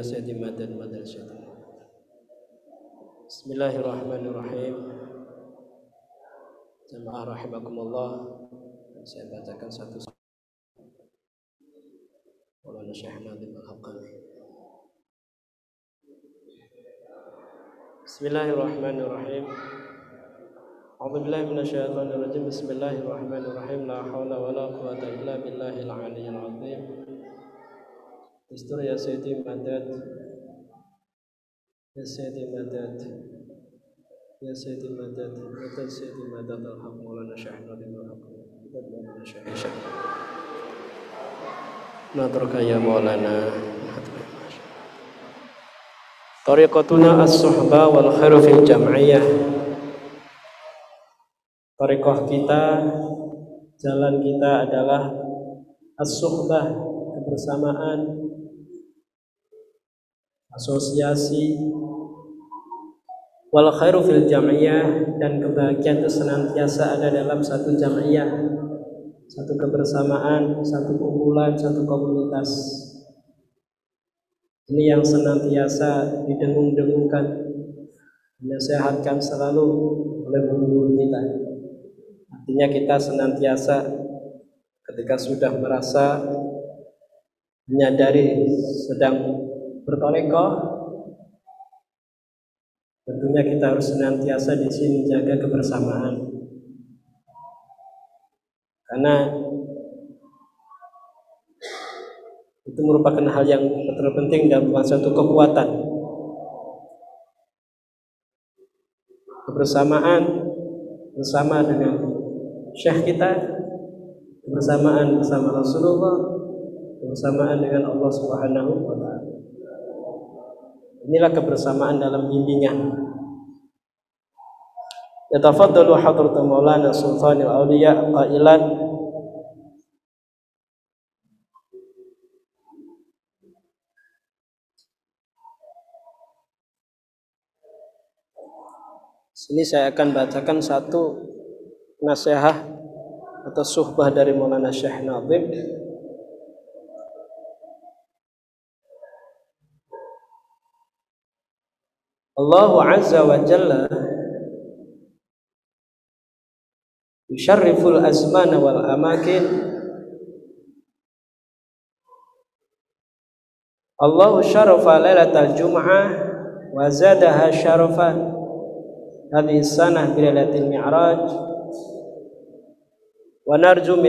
يا سيدي مدد مدد الشيطان بسم الله الرحمن الرحيم. Jemaah rahimakumullah Saya bacakan satu Maulana Syekh Nadim Al-Haqqani Bismillahirrahmanirrahim. أعوذ بالله من الشيطان الرجيم بسم الله الرحمن الرحيم لا حول ولا قوة إلا بالله العلي العظيم استر يا سيدي مدد يا سيدي مدد يا سيدي مدد مدد سيدي مدد الحق مولانا شيخ نظيم الحق مدد مولانا شيخ هشام نترك يا مولانا طريقتنا الصحبة والخير في الجمعية Tarekoh kita, jalan kita adalah as-suhbah, kebersamaan, asosiasi, wal khairu fil jam'iyah dan kebahagiaan itu senantiasa ada dalam satu jam'iyah, satu kebersamaan, satu kumpulan, satu komunitas. Ini yang senantiasa didengung-dengungkan, dinasihatkan selalu oleh guru-guru kita. Artinya kita senantiasa ketika sudah merasa menyadari sedang bertoleko tentunya kita harus senantiasa di sini menjaga kebersamaan. Karena itu merupakan hal yang terpenting dan bukan suatu kekuatan. Kebersamaan bersama dengan syekh kita bersamaan bersama Rasulullah bersamaan dengan Allah Subhanahu wa taala. Inilah kebersamaan dalam bimbingan. Yatafaddalu hadratu Maulana Sultanil Auliya qailan Sini saya akan bacakan satu nasihat atau suhbah dari Maulana Syekh Nazim Allah Azza wa Jalla yusharriful azmana wal amakin Allah syarafa lailatal jum'ah wa zadaha syarafan hadhihi sanah bi lailatul mi'raj wa narju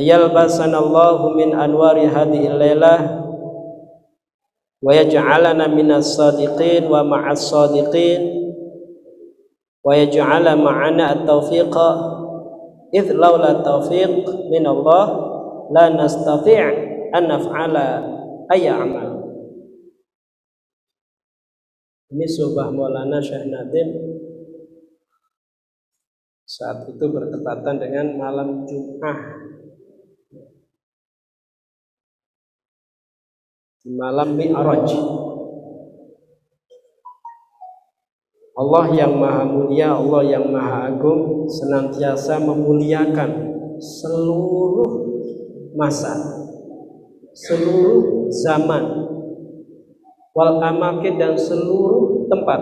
al-kiram ayalbasanallahu min anwari hadhihi al-lailah wa yaj'alana minas sadiqin wa ma'as sadiqin wa yaj'ala ma'ana at-tawfiqa idh laula tawfiq min Allah la nastati' an naf'ala ayya amal. Ini subah Maulana Syekh Nadim. Saat itu bertepatan dengan malam Jum'ah malam Mi'raj Allah yang maha mulia, Allah yang maha agung senantiasa memuliakan seluruh masa, seluruh zaman, wal amakin dan seluruh tempat.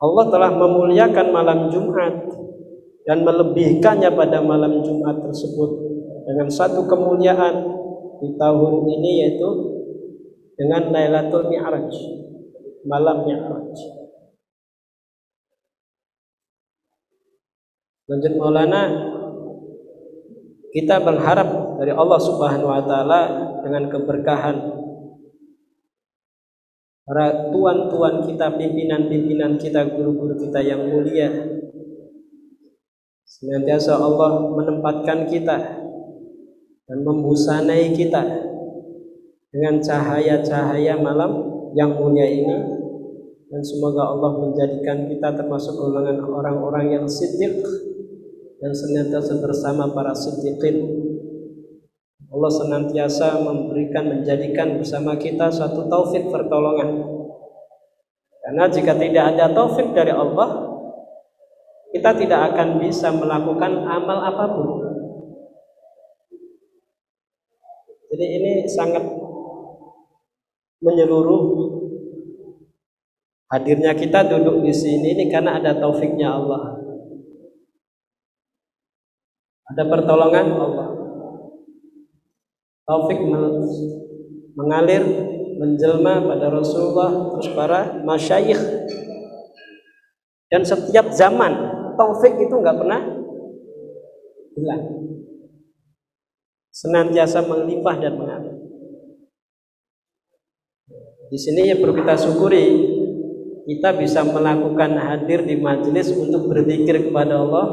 Allah telah memuliakan malam Jumat dan melebihkannya pada malam Jumat tersebut dengan satu kemuliaan di tahun ini yaitu dengan Lailatul Mi'raj, malam Mi'raj. Lanjut Maulana kita berharap dari Allah Subhanahu wa taala dengan keberkahan para tuan-tuan kita, pimpinan-pimpinan kita, guru-guru kita yang mulia. Senantiasa Allah menempatkan kita dan membusanai kita dengan cahaya-cahaya malam yang mulia ini dan semoga Allah menjadikan kita termasuk golongan orang-orang yang siddiq dan senantiasa bersama para siddiqin. Allah senantiasa memberikan menjadikan bersama kita satu taufik pertolongan. Karena jika tidak ada taufik dari Allah, kita tidak akan bisa melakukan amal apa pun. Jadi ini sangat menyeluruh hadirnya kita duduk di sini ini karena ada taufiknya Allah. Ada pertolongan Allah. Taufik mengalir menjelma pada Rasulullah terus para masyayikh dan setiap zaman taufik itu nggak pernah hilang senantiasa melimpah dan mengalir. Di sini ya perlu kita syukuri kita bisa melakukan hadir di majelis untuk berzikir kepada Allah.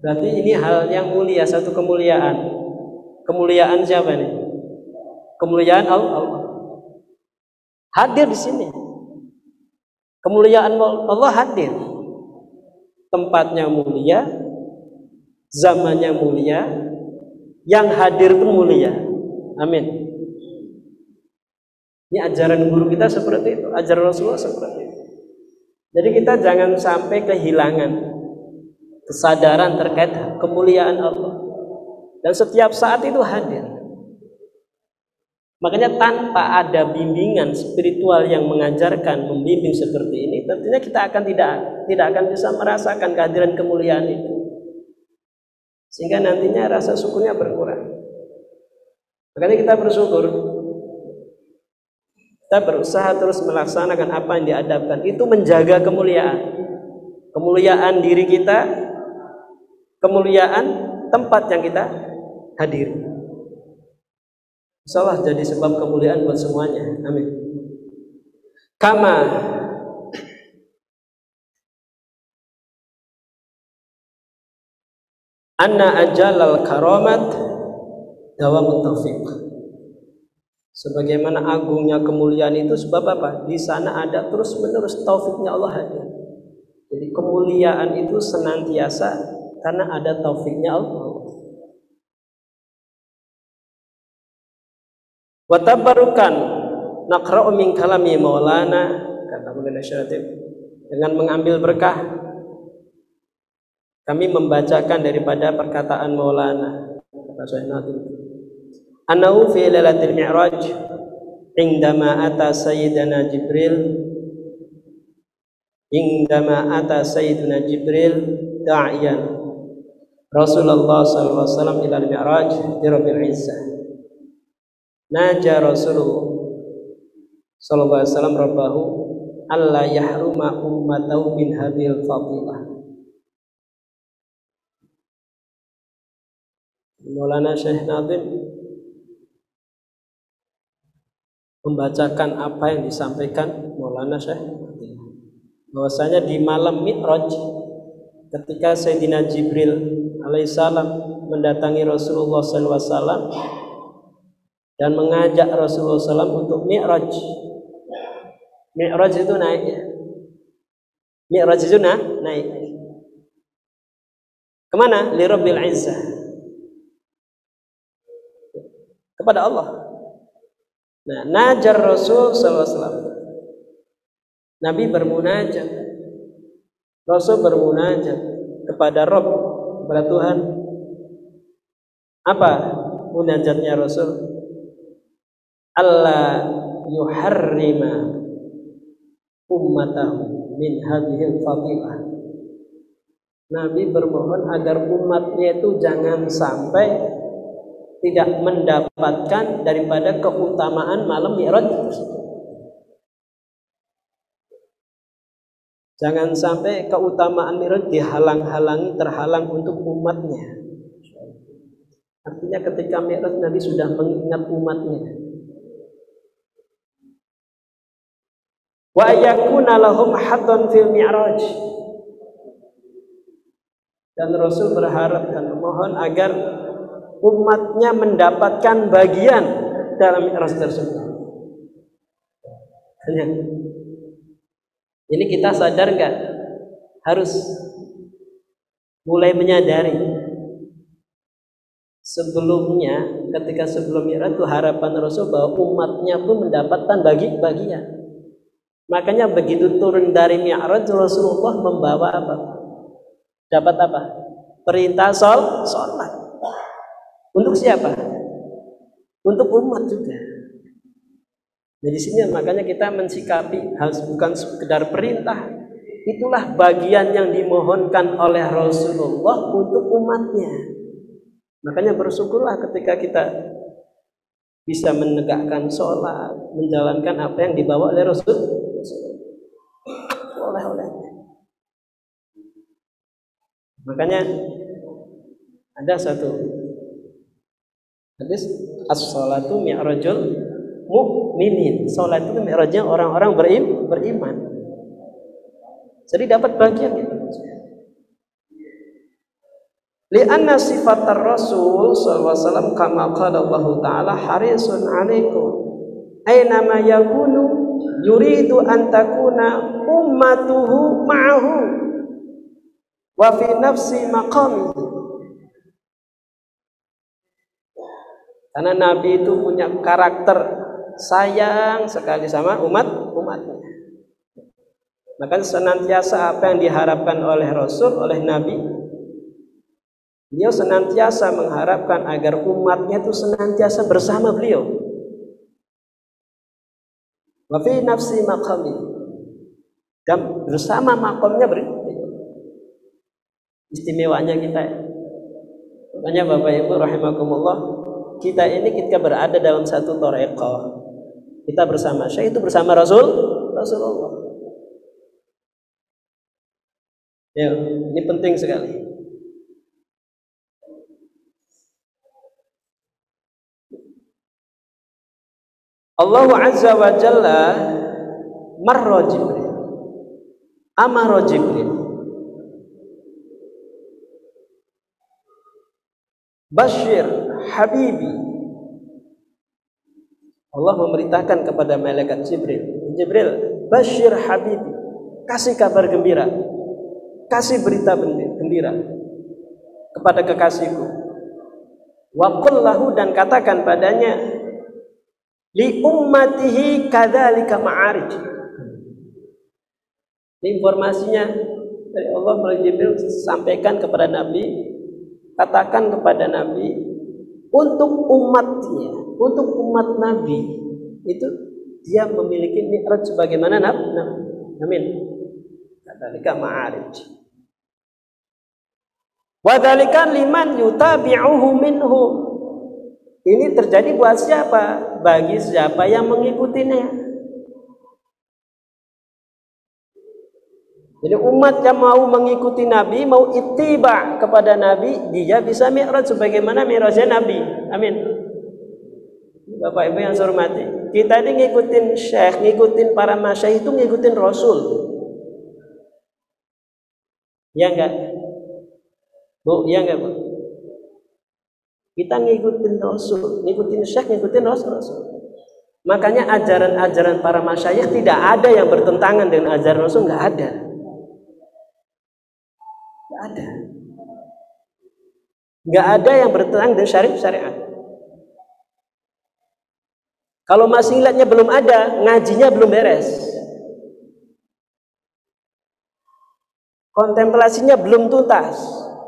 Berarti ini hal yang mulia satu kemuliaan. Kemuliaan siapa nih kemuliaan Allah. Hadir di sini. Kemuliaan Allah hadir. Tempatnya mulia, zamannya mulia, yang hadir pun mulia. Amin. Ini ajaran guru kita seperti itu, ajaran Rasulullah seperti itu. Jadi kita jangan sampai kehilangan kesadaran terkait kemuliaan Allah. Dan setiap saat itu hadir. Makanya tanpa ada bimbingan spiritual yang mengajarkan, membimbing seperti ini, tentunya kita akan tidak tidak akan bisa merasakan kehadiran kemuliaan itu. Sehingga nantinya rasa syukurnya berkurang. Makanya kita bersyukur. Kita berusaha terus melaksanakan apa yang diadabkan. Itu menjaga kemuliaan. Kemuliaan diri kita, kemuliaan tempat yang kita hadiri. Insyaallah jadi sebab kemuliaan buat semuanya. Amin. Kama anna ajalal karamat dawamut taufiq. Sebagaimana agungnya kemuliaan itu sebab apa? Di sana ada terus menerus taufiknya Allah hadir. Jadi kemuliaan itu senantiasa karena ada taufiknya Allah. wa tabarukan naqra'u min kalami maulana kata Maulana Syatib dengan mengambil berkah kami membacakan daripada perkataan Maulana. Kata Syekh annahu fi lailatul mi'raj indama ata sayyidina Jibril. Indama ata sayyidina Jibril da'iyan Rasulullah sallallahu alaihi wasallam ila al-mi'raj di Rabbil Izzah. Naja Rasulullah sallallahu alaihi wasallam rabbahu alla yahruma ummatahu min hadhil fadilah Maulana Syekh Nadim membacakan apa yang disampaikan Maulana Syekh bahwasanya di malam Mi'raj ketika Sayyidina Jibril alaihissalam mendatangi Rasulullah SAW dan mengajak Rasulullah SAW untuk mi'raj. Mi'raj itu naik ya. Mi'raj itu naik. Ke mana? Li Rabbil Izzah. Kepada Allah. Nah, najar Rasul SAW. Nabi bermunajat. Rasul bermunajat kepada Rabb, kepada Tuhan. Apa munajatnya Rasul? Allah yuharrima ummatahu min hadhil fadilah. Nabi bermohon agar umatnya itu jangan sampai tidak mendapatkan daripada keutamaan malam Mi'raj Jangan sampai keutamaan Mi'raj dihalang-halangi terhalang untuk umatnya. Artinya ketika Mi'raj Nabi sudah mengingat umatnya. wa yakuna lahum fil mi'raj dan Rasul berharap dan memohon agar umatnya mendapatkan bagian dalam mi'raj tersebut. Hanya ini kita sadar nggak harus mulai menyadari sebelumnya ketika sebelum mi'raj itu harapan Rasul bahwa umatnya pun mendapatkan bagi bagian Makanya begitu turun dari Mi'raj Rasulullah membawa apa? dapat apa? Perintah sol, sholat. Untuk siapa? Untuk umat juga. Jadi sini makanya kita mensikapi harus bukan sekedar perintah. Itulah bagian yang dimohonkan oleh Rasulullah untuk umatnya. Makanya bersyukurlah ketika kita bisa menegakkan sholat, menjalankan apa yang dibawa oleh Rasul. Oleh oleh. Makanya ada satu hadis as-salatu mi'rajul mu'minin. Salat itu mi'rajnya orang-orang berim, beriman. Jadi dapat bagian gitu. Lianna sifat Rasul wasallam kama qala Allah taala harisun alaikum aina yakunu yuridu an takuna ummatuhu ma'ahu wa fi nafsi maqami karena Nabi itu punya karakter sayang sekali sama umat umatnya maka senantiasa apa yang diharapkan oleh Rasul oleh Nabi Beliau senantiasa mengharapkan agar umatnya itu senantiasa bersama beliau. Wafi nafsi makami dan bersama makamnya ber istimewanya kita. Makanya Bapak Ibu rahimakumullah, kita ini ketika berada dalam satu torekoh, kita bersama Syekh itu bersama Rasul Rasulullah. Ya, ini penting sekali. Allah Azza wa Jalla marra Jibril amara Jibril Bashir Habibi. Allah memerintahkan kepada malaikat Jibril. Jibril Bashir Habibi kasih kabar gembira. Kasih berita gembira kepada kekasihku. Wa lahu dan katakan padanya li ummatihi kadzalika ma'arij. Informasinya dari Allah melalui Jibril sampaikan kepada Nabi, katakan kepada Nabi untuk umatnya, untuk umat Nabi itu dia memiliki mi'raj sebagaimana Nabi. Amin. Kadzalika ma'arij. Wadalikan liman yutabi'uhu minhu ini terjadi buat siapa? Bagi siapa yang mengikutinya. Jadi umat yang mau mengikuti Nabi, mau ittiba kepada Nabi, dia bisa mi'raj sebagaimana mi'rajnya Nabi. Amin. Bapak Ibu yang saya hormati, kita ini ngikutin syekh, ngikutin para masyayikh itu ngikutin Rasul. Ya enggak? Bu, ya enggak, Bu? Kita ngikutin Rasul, ngikutin Syekh, ngikutin Rasul. Rasul. Makanya ajaran-ajaran para masyayikh tidak ada yang bertentangan dengan ajaran Rasul, nggak ada. Ada. Nggak ada yang bertentangan dengan syariat syariat. Kalau masih ingatnya belum ada, ngajinya belum beres. Kontemplasinya belum tuntas,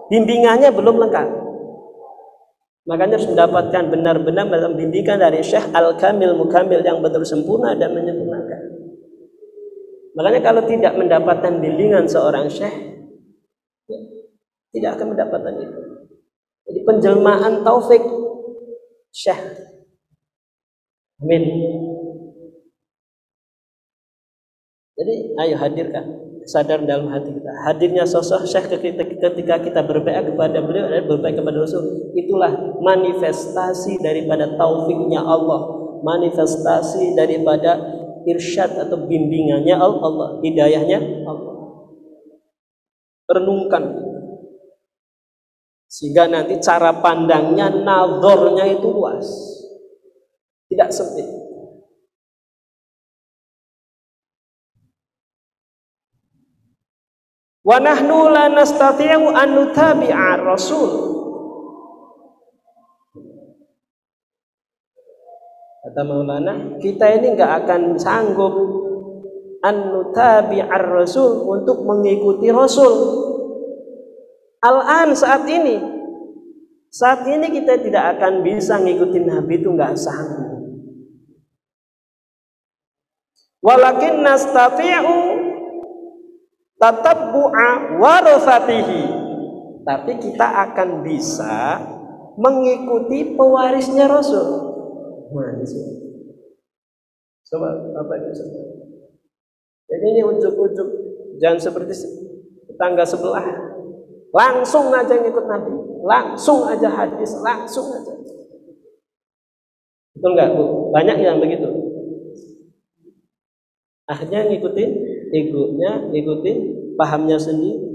bimbingannya belum lengkap. Makanya harus mendapatkan benar-benar dalam bimbingan dari Syekh Al-Kamil Mukamil yang betul sempurna dan menyempurnakan. Makanya kalau tidak mendapatkan bimbingan seorang Syekh, tidak akan mendapatkan itu. Jadi penjelmaan taufik Syekh. Amin. Jadi ayo hadirkan sadar dalam hati kita. Hadirnya sosok Syekh ketika kita berbaik kepada beliau dan berbaik kepada Rasul. Itulah manifestasi daripada taufiknya Allah. Manifestasi daripada irsyad atau bimbingannya Allah. Hidayahnya Allah. Renungkan. Sehingga nanti cara pandangnya, nadornya itu luas. Tidak sempit. Wa nahnu la nastati'u an nutabi'a rasul. Kata Maulana, kita ini nggak akan sanggup an nutabi'ar rasul untuk mengikuti rasul. Al-an saat ini, saat ini kita tidak akan bisa ngikutin Nabi itu nggak sanggup. Walakin nastati'u tatabbu'a warasatihi. Tapi kita akan bisa mengikuti pewarisnya Rasul. Mana? Coba apa itu? Jadi ini ujuk-ujuk jangan seperti tetangga sebelah. Langsung aja ngikut Nabi, langsung aja hadis, langsung aja. Betul nggak bu? Banyak yang begitu. Akhirnya ngikutin egonya, ngikutin pahamnya sendiri.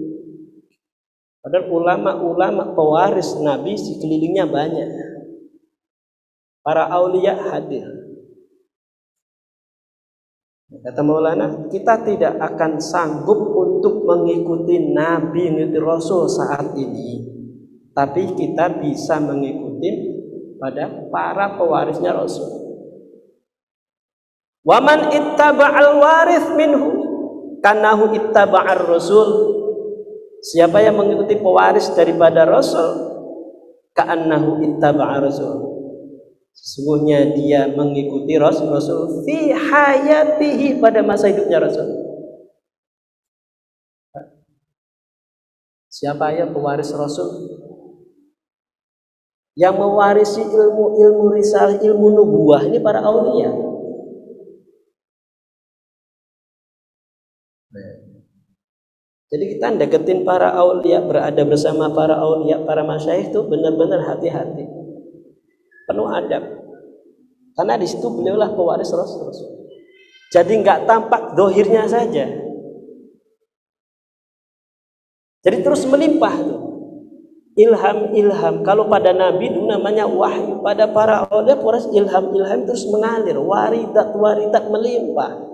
Padahal ulama-ulama pewaris Nabi sekelilingnya banyak. Para aulia hadir. Kata Maulana, kita tidak akan sanggup untuk mengikuti Nabi, mengikuti Rasul saat ini. Tapi kita bisa mengikuti pada para pewarisnya Rasul. Waman ittaba'al warith minhu kanahu ittaba'ar Rasul. Siapa yang mengikuti pewaris daripada Rasul, ka'annahu ittaba'ar Rasul Sesungguhnya dia mengikuti Rasul Rasul fi hayatihi pada masa hidupnya Rasul. Siapa ya pewaris Rasul? Yang mewarisi ilmu-ilmu risalah, ilmu nubuah ini para aulia. Jadi kita deketin para aulia, berada bersama para aulia, para masyayikh itu benar-benar hati-hati penuh adab. Karena di situ beliaulah pewaris Rasul. Jadi nggak tampak dohirnya saja. Jadi terus melimpah tuh. Ilham-ilham. Kalau pada Nabi itu namanya wahyu. Pada para awliya pewaris ilham-ilham terus mengalir. Waridat-waridat melimpah.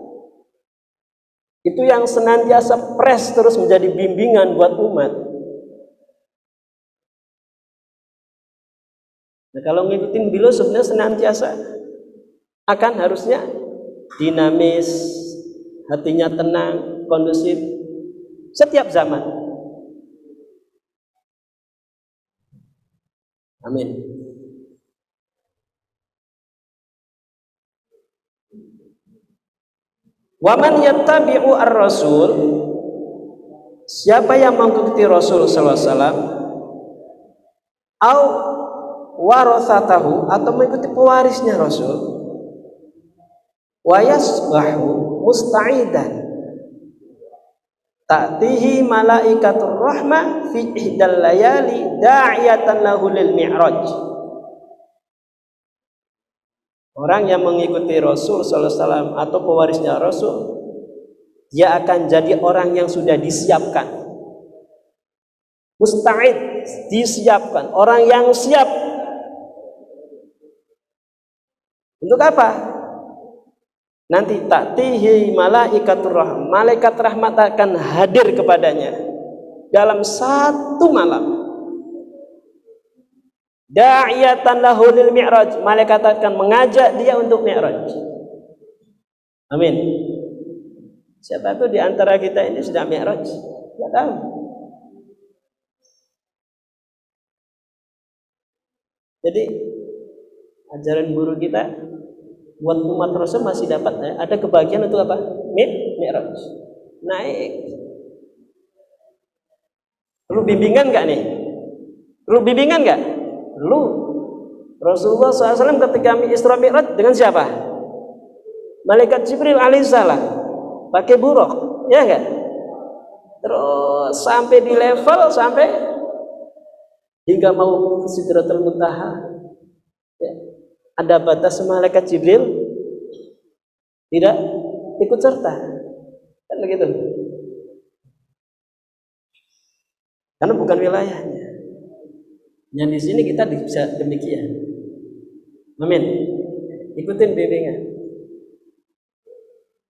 Itu yang senantiasa pres terus menjadi bimbingan buat umat. Nah, kalau ngikutin beliau sebenarnya senantiasa akan harusnya dinamis, hatinya tenang, kondusif setiap zaman. Amin. Waman yattabi'u ar-rasul Siapa yang mengikuti Rasul sallallahu alaihi wasallam au warasatahu atau mengikuti pewarisnya Rasul wa yasbahu musta'idan. Ta'tihi malaikatur rahmah fi ihdal layali da'iyatan lahu lil mi'raj. Orang yang mengikuti Rasul sallallahu alaihi wasallam atau pewarisnya Rasul dia akan jadi orang yang sudah disiapkan. Musta'id disiapkan. Orang yang siap Untuk apa? Nanti taktihi malaikatur rahmat. Malaikat rahmat akan hadir kepadanya dalam satu malam. Da'iyatan lahu lil mi'raj. Malaikat akan mengajak dia untuk mi'raj. Amin. Siapa itu di antara kita ini sudah mi'raj? Tidak tahu. Jadi ajaran guru kita buat umat Rasul masih dapat ya, ada kebahagiaan untuk apa? Mid mi'raj. Naik. Perlu bimbingan nggak nih? Perlu bimbingan nggak? Lu Rasulullah SAW ketika Isra Mi'raj dengan siapa? Malaikat Jibril alaihissalam pakai buruk, ya enggak? Terus sampai di level sampai hingga mau ke Sidratul Muntaha ada batas malaikat Jibril tidak ikut serta. Kan begitu. Karena bukan wilayahnya. Yang di sini kita bisa demikian. Amin. Ikutin bimbingan.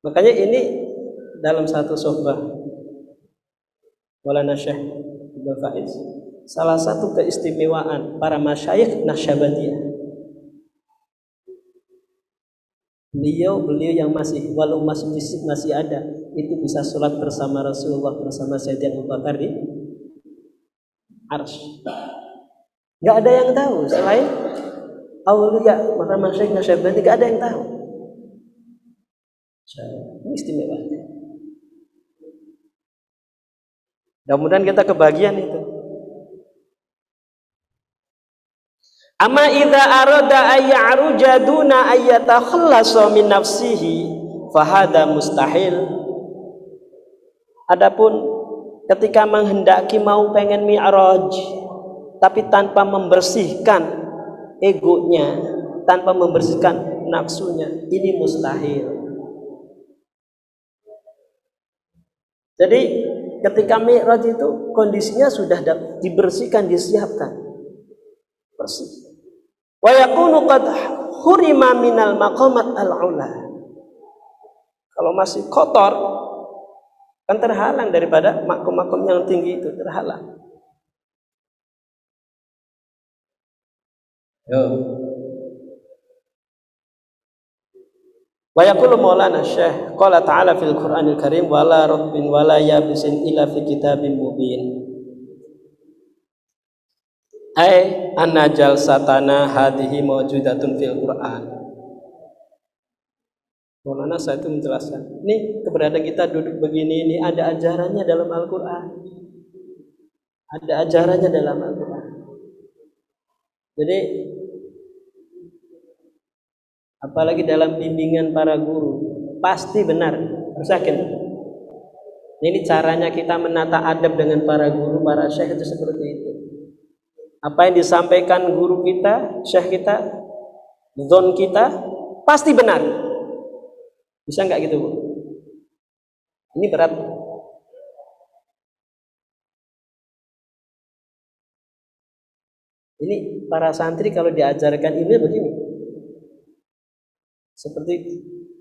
Makanya ini dalam satu sohbah Walana Syekh Faiz salah satu keistimewaan para masyayikh Nasyabandiyah beliau beliau yang masih walau masih masih ada itu bisa sholat bersama Rasulullah bersama Sayyidina Abu Bakar di arsy. Gak ada yang tahu selain aulia maka masyayikh nasyabati gak ada yang tahu. Ini istimewa. Mudah-mudahan kita kebagian itu. Amma idza arada ay ya'ruja duna ay yatakhallasa min nafsihi fahada mustahil. Adapun ketika menghendaki mau pengen mi'raj tapi tanpa membersihkan egonya, tanpa membersihkan nafsunya, ini mustahil. Jadi ketika mi'raj itu kondisinya sudah dibersihkan, disiapkan. Bersih. Wa yakunu qad hurima minal maqamat al-ula. Kalau masih kotor kan terhalang daripada makom-makom yang tinggi itu terhalang. Yo. Wa yaqulu Maulana Syekh qala ta'ala fil Qur'anil Karim wala rabbin wala yabisin illa fi kitabim mubin. Ai anna jalsatana hadhihi mawjudatun fil Qur'an. Maulana saya itu menjelaskan. Ini keberadaan kita duduk begini ini ada ajarannya dalam Al-Qur'an. Ada ajarannya dalam Al-Qur'an. Jadi apalagi dalam bimbingan para guru pasti benar harus yakin ini caranya kita menata adab dengan para guru para syekh itu seperti itu apa yang disampaikan guru kita syekh kita zon kita pasti benar. Bisa nggak gitu bu? Ini berat. Ini para santri kalau diajarkan ilmu begini. Seperti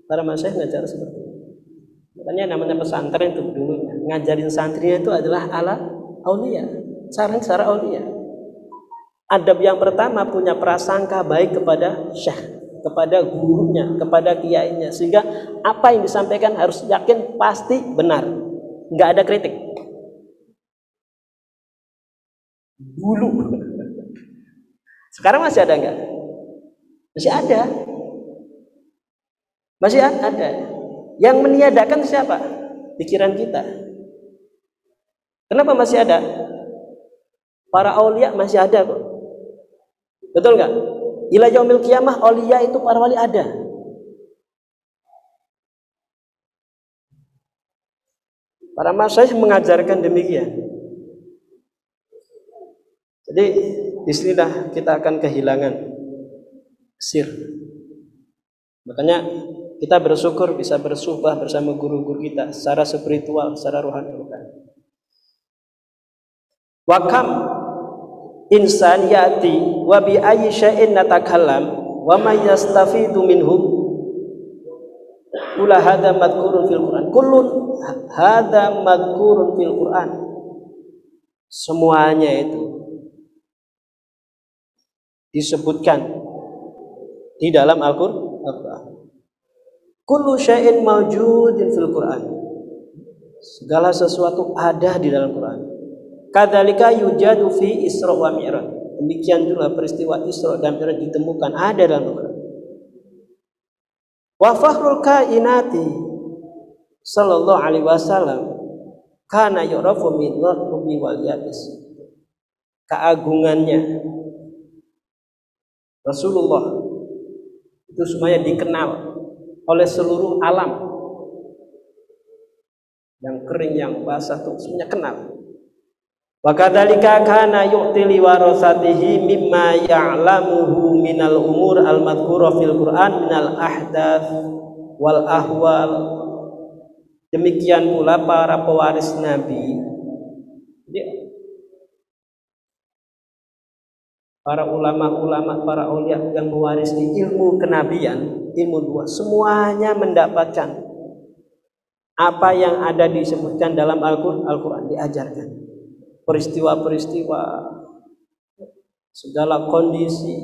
para masyayikh ngajar seperti itu. Makanya namanya pesantren itu dulu. Ngajarin santrinya itu adalah ala aulia, cara-cara aulia. Adab yang pertama punya prasangka baik kepada syekh, kepada gurunya, kepada kiainya sehingga apa yang disampaikan harus yakin pasti benar. nggak ada kritik. Dulu. Sekarang masih ada nggak? Masih ada. Masih ada. Yang meniadakan siapa? Pikiran kita. Kenapa masih ada? Para aulia masih ada kok. Betul nggak? Ila yaumil kiamah aulia itu para wali ada. Para masyayikh mengajarkan demikian. Jadi di sinilah kita akan kehilangan sir. Makanya kita bersyukur bisa bersumpah bersama guru-guru kita secara spiritual, secara rohani. Wa kam insan yati wa bi ayyi syai'in natakallam wa may yastafidu minhum Kula hadha madkurun fil Quran. Kullun hadha madkurun fil Quran. Semuanya itu disebutkan di dalam Al-Qur'an. Kullu syai'in mawjudin fil Quran. Segala sesuatu ada di dalam Quran. Kadzalika yujadu fi Isra wa Mi'raj. Demikian juga peristiwa Isra dan Mi'raj ditemukan ada dalam Quran. Wa fakhrul kainati sallallahu alaihi wasallam kana yu'rafu min rubi wal yabis. Keagungannya Rasulullah itu semuanya dikenal oleh seluruh alam yang kering yang basah itu semuanya kenal wa kadzalika kana yu'ti liwarasatihi mimma ya'lamuhu minal umur al madhkura fil Qur'an minal ahdath wal ahwal demikian pula para pewaris nabi para ulama-ulama, para ulia yang mewarisi ilmu kenabian, ilmu dua, semuanya mendapatkan apa yang ada disebutkan dalam Al-Quran, diajarkan. Peristiwa-peristiwa, segala kondisi.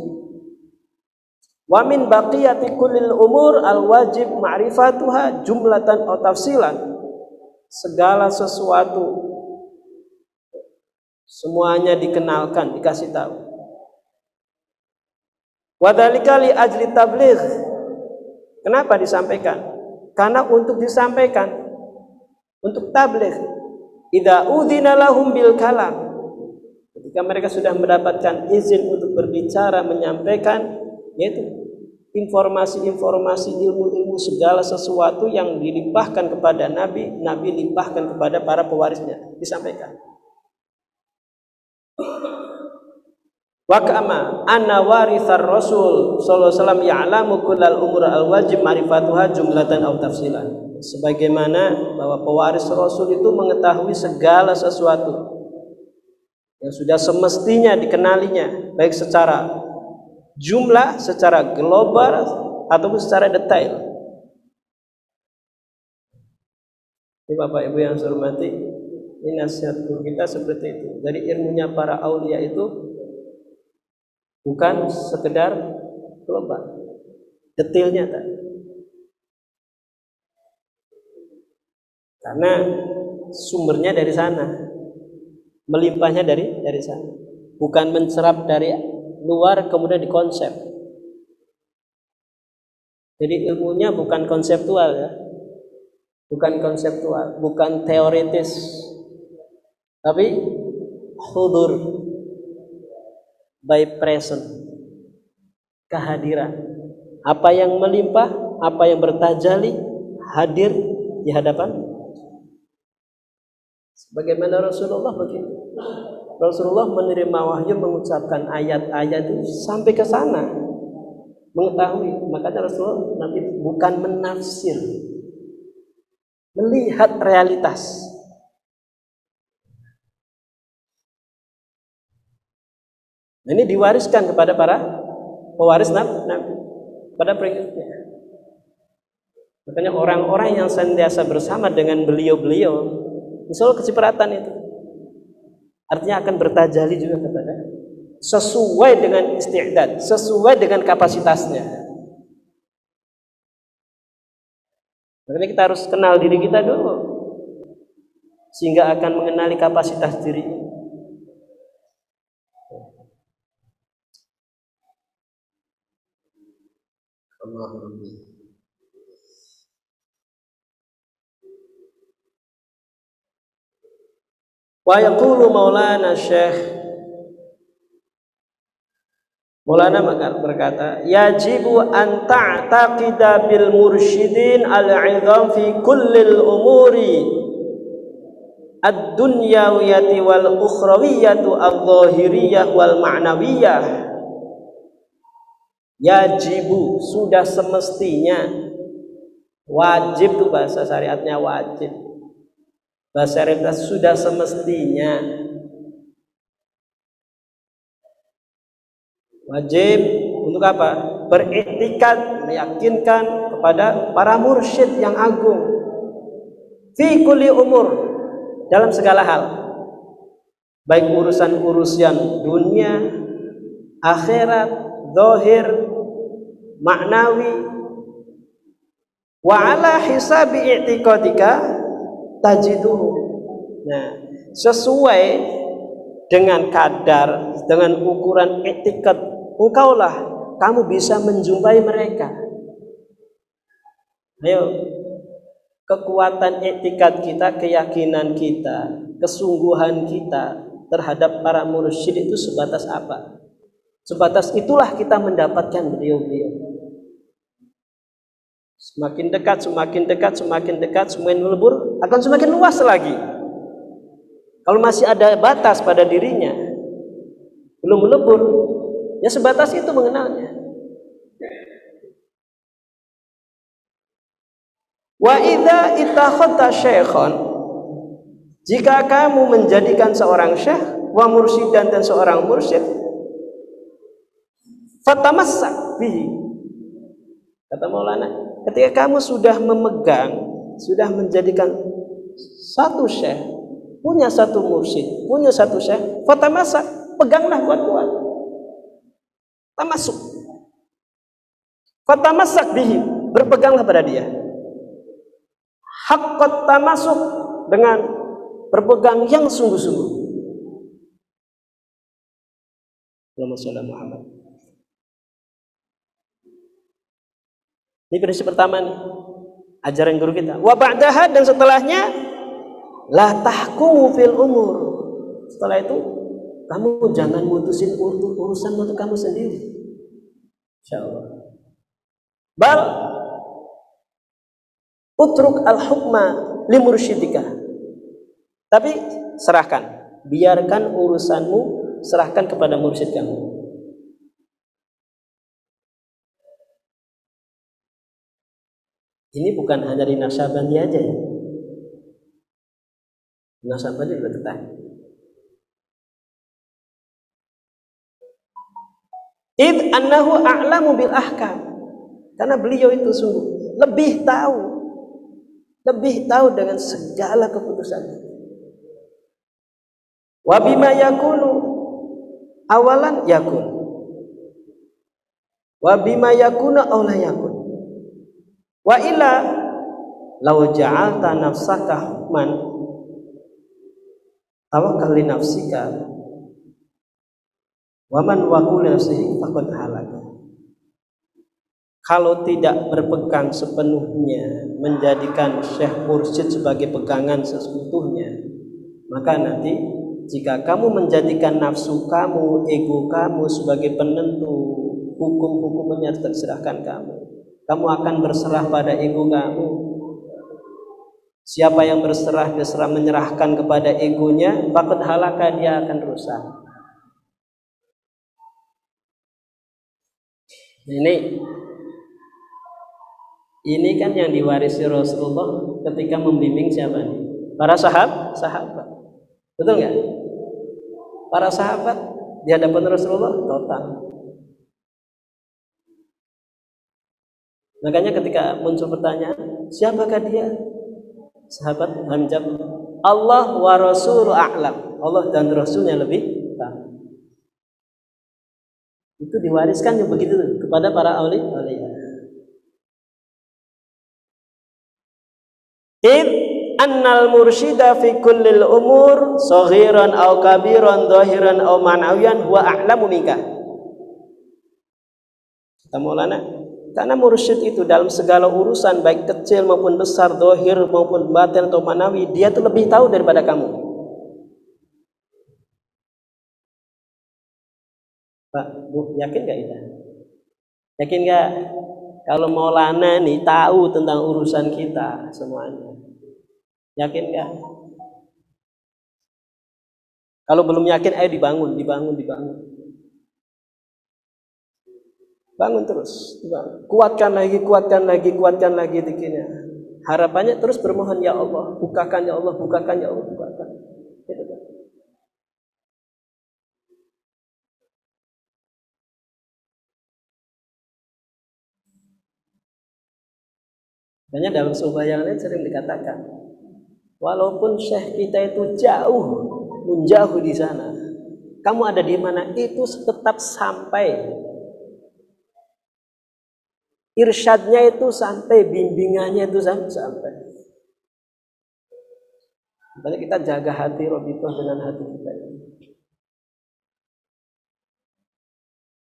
Wa min baqiyati kullil umur al-wajib ma'rifatuha jumlatan atau tafsilan. Segala sesuatu Semuanya dikenalkan, dikasih tahu. Wadalika li ajli tabligh. Kenapa disampaikan? Karena untuk disampaikan, untuk tabligh. Idza udzina lahum bil kalam. Ketika mereka sudah mendapatkan izin untuk berbicara, menyampaikan, yaitu informasi-informasi ilmu-ilmu segala sesuatu yang dilimpahkan kepada Nabi, Nabi limpahkan kepada para pewarisnya, disampaikan. Wa kama anna warithar Rasul sallallahu alaihi wasallam ya'lamu kullal umur al wajib ma'rifatuha jumlatan aw tafsilan. Sebagaimana bahwa pewaris Rasul itu mengetahui segala sesuatu yang sudah semestinya dikenalinya baik secara jumlah, secara global ataupun secara detail. Ini Bapak Ibu yang saya hormati, ini nasihat kita seperti itu. Dari ilmunya para aulia itu bukan sekedar global detailnya tadi karena sumbernya dari sana. Melimpahnya dari dari sana. Bukan mencerap dari luar kemudian dikonsep. Jadi ilmunya bukan konseptual ya. Bukan konseptual bukan teoritis. Tapi hudur by present. Kehadiran. Apa yang melimpah apa yang bertajali hadir di hadapan sebagaimana Rasulullah begitu? Rasulullah menerima wahyu mengucapkan ayat-ayat itu sampai ke sana. Mengetahui. Makanya Rasulullah Nabi bukan menafsir. Melihat realitas. Ini diwariskan kepada para pewaris Nabi, pada pengikutnya. Makanya orang-orang yang senantiasa bersama dengan beliau-beliau, Insya Allah kecipratan itu. Artinya akan bertajali juga katanya sesuai dengan istiqdad, sesuai dengan kapasitasnya. Makanya kita harus kenal diri kita dulu. Sehingga akan mengenali kapasitas diri. Allahumma Wa yaqulu Maulana Syekh Maulana berkata, "Yajibu an ta'taqida bil mursyidin al-'idham fi kullil umuri. Ad-dunyawiyati wal ukhrawiyatu adh-dhahiriyah wal ma'nawiyah." Yajibu sudah semestinya. Wajib tuh bahasa syariatnya wajib bahasa syariatnya sudah semestinya. Wajib untuk apa? Beriktikat meyakinkan kepada para mursyid yang agung. Fi kulli umur dalam segala hal. Baik urusan-urusan dunia akhirat zahir maknawi. Wa ala hisabi i'tiqadika tajiduhu nah sesuai dengan kadar dengan ukuran etikat engkaulah kamu bisa menjumpai mereka. Ayo kekuatan etikat kita keyakinan kita kesungguhan kita terhadap para mursyid itu sebatas apa? Sebatas itulah kita mendapatkan beliau-beliau. Semakin dekat, semakin dekat, semakin dekat, semakin melebur, akan semakin luas lagi. Kalau masih ada batas pada dirinya, belum melebur, ya sebatas itu mengenalnya. Wa idza ittakhadta syekhon jika kamu menjadikan seorang syekh wa mursidan dan seorang mursyid Fatamassak bihi. Kata Maulana, ketika kamu sudah memegang, sudah menjadikan satu syekh, punya satu mursyid, punya satu syekh, fatamassak, peganglah kuat-kuat. Tamasuk. Fatamassak bihi, berpeganglah pada dia. Haqqat tamasuk dengan berpegang yang sungguh-sungguh. Allahumma Muhammad. Ini prinsip pertama nih. Ajaran guru kita. Wa ba'daha dan setelahnya la tahkumu fil umur. Setelah itu kamu jangan mutusin urusan untuk kamu sendiri. Insyaallah. Bal utruk al hukma limursyidika. Tapi serahkan, biarkan urusanmu serahkan kepada mursyid kamu. Ini bukan hanya di Nasabandi aja ya. Nasabandi juga tetap. Id annahu a'lamu bil ahkam. Karena beliau itu sungguh lebih tahu lebih tahu dengan segala keputusan. Wa bima yakunu awalan yakun. Wa bima yakuna aw yakun. Wa ila law ja'alta nafsaka hukman tawakkal li nafsika. Wa man waqul nafsihi faqad halaka. Kalau tidak berpegang sepenuhnya menjadikan Syekh Mursyid sebagai pegangan sesungguhnya maka nanti jika kamu menjadikan nafsu kamu ego kamu sebagai penentu hukum-hukumnya terserahkan kamu kamu akan berserah pada ego kamu siapa yang berserah berserah menyerahkan kepada egonya bakal halaka dia akan rusak ini ini kan yang diwarisi Rasulullah ketika membimbing siapa? Para sahabat, sahabat. Betul nggak? Para sahabat di hadapan Rasulullah total. Makanya ketika muncul pertanyaan, siapakah dia? Sahabat menjawab, Allah wa Rasul a'lam. Allah dan Rasulnya lebih tahu. Itu diwariskan yang begitu kepada para awliya. Id annal mursyida fi kullil umur saghiran aw kabiran zahiran aw ma'nawiyan huwa a'lamu minka. Kata Maulana, karena mursyid itu dalam segala urusan baik kecil maupun besar, dohir maupun batin atau manawi, dia tuh lebih tahu daripada kamu. Pak, Bu, yakin gak kita? Yakin gak? Kalau Maulana nih tahu tentang urusan kita semuanya. Yakin gak? Kalau belum yakin, ayo dibangun, dibangun, dibangun. Bangun terus, dibangun. kuatkan lagi, kuatkan lagi, kuatkan lagi dikini. Harapannya terus bermohon ya Allah, bukakan ya Allah, bukakan ya Allah, bukakan. Banyak dalam sebuah yang lain sering dikatakan, walaupun syekh kita itu jauh, menjauh di sana, kamu ada di mana itu tetap sampai. Irsyadnya itu sampai, bimbingannya itu sampai. Makanya kita jaga hati Robito dengan hati kita ini.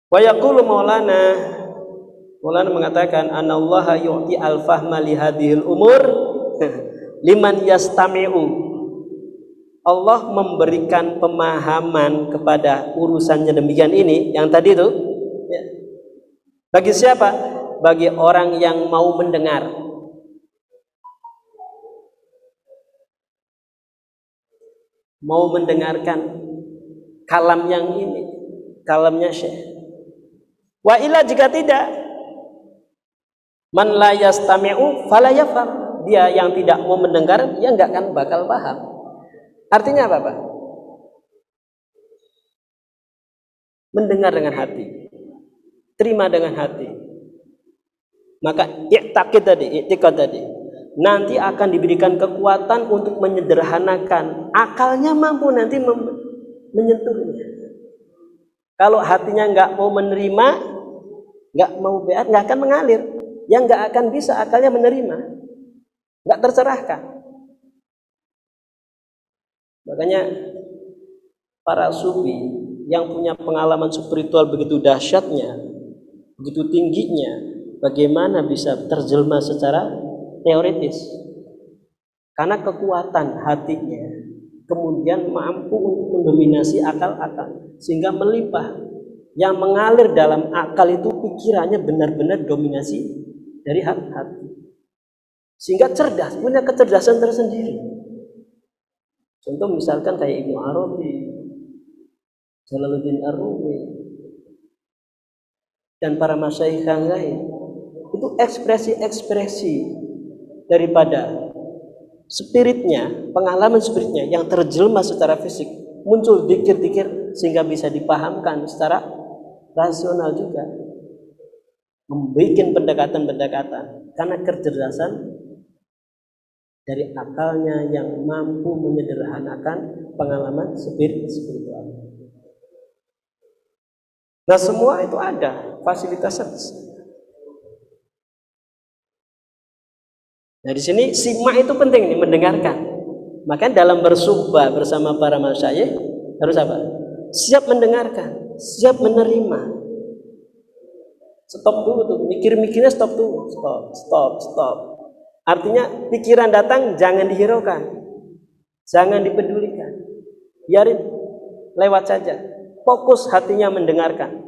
Wa yaqulu Maulana Maulana mengatakan anallaha yu'ti al-fahma li hadhil umur liman yastami'u. Allah memberikan pemahaman kepada urusannya demikian ini yang tadi itu ya. bagi siapa? Bagi orang yang mau mendengar. Mau mendengarkan kalam yang ini, kalamnya Syekh. Wa ila jika tidak, Man la yastami'u fala yafham. Dia yang tidak mau mendengar, ya nggak akan bakal paham. Artinya apa, Pak? Mendengar dengan hati. Terima dengan hati. Maka i'taqid tadi, i'tiqad tadi. Nanti akan diberikan kekuatan untuk menyederhanakan. Akalnya mampu nanti menyentuhnya. Kalau hatinya nggak mau menerima, nggak mau beat, nggak akan mengalir yang nggak akan bisa akalnya menerima, nggak tercerahkan. Makanya para sufi yang punya pengalaman spiritual begitu dahsyatnya, begitu tingginya, bagaimana bisa terjelma secara teoritis? Karena kekuatan hatinya kemudian mampu untuk mendominasi akal-akal sehingga melimpah. Yang mengalir dalam akal itu pikirannya benar-benar dominasi dari hati. Sehingga cerdas, punya kecerdasan tersendiri. Contoh misalkan kayak Ibnu Arabi, Jalaluddin Ar-Rumi, dan para masyaikh yang lain. Itu ekspresi-ekspresi daripada spiritnya, pengalaman spiritnya yang terjelma secara fisik, muncul dikir-dikir sehingga bisa dipahamkan secara rasional juga. Membuat pendekatan-pendekatan karena kecerdasan dari akalnya yang mampu menyederhanakan pengalaman spirit spiritual. Nah semua itu ada fasilitasnya. Nah di sini simak itu penting nih mendengarkan. Maka dalam bersumpah bersama para masyayikh harus apa? Siap mendengarkan, siap menerima. Stop dulu tuh, mikir-mikirnya stop dulu, stop, stop, stop. Artinya pikiran datang jangan dihiraukan. Jangan dipedulikan. Biarin lewat saja. Fokus hatinya mendengarkan.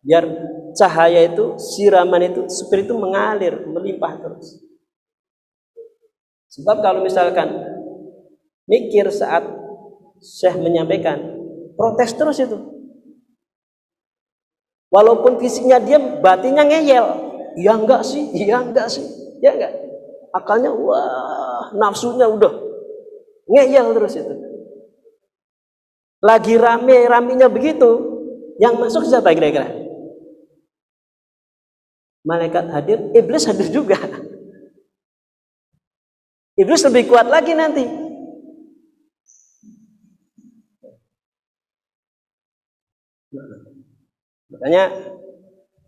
Biar cahaya itu, siraman itu, spirit itu mengalir, melimpah terus. Sebab kalau misalkan mikir saat Syekh menyampaikan, protes terus itu. Walaupun fisiknya diam, batinnya ngeyel. Ya enggak sih, ya enggak sih, ya enggak akalnya wah nafsunya udah ngeyel terus itu lagi rame ramenya begitu yang masuk siapa kira-kira malaikat hadir iblis hadir juga iblis lebih kuat lagi nanti makanya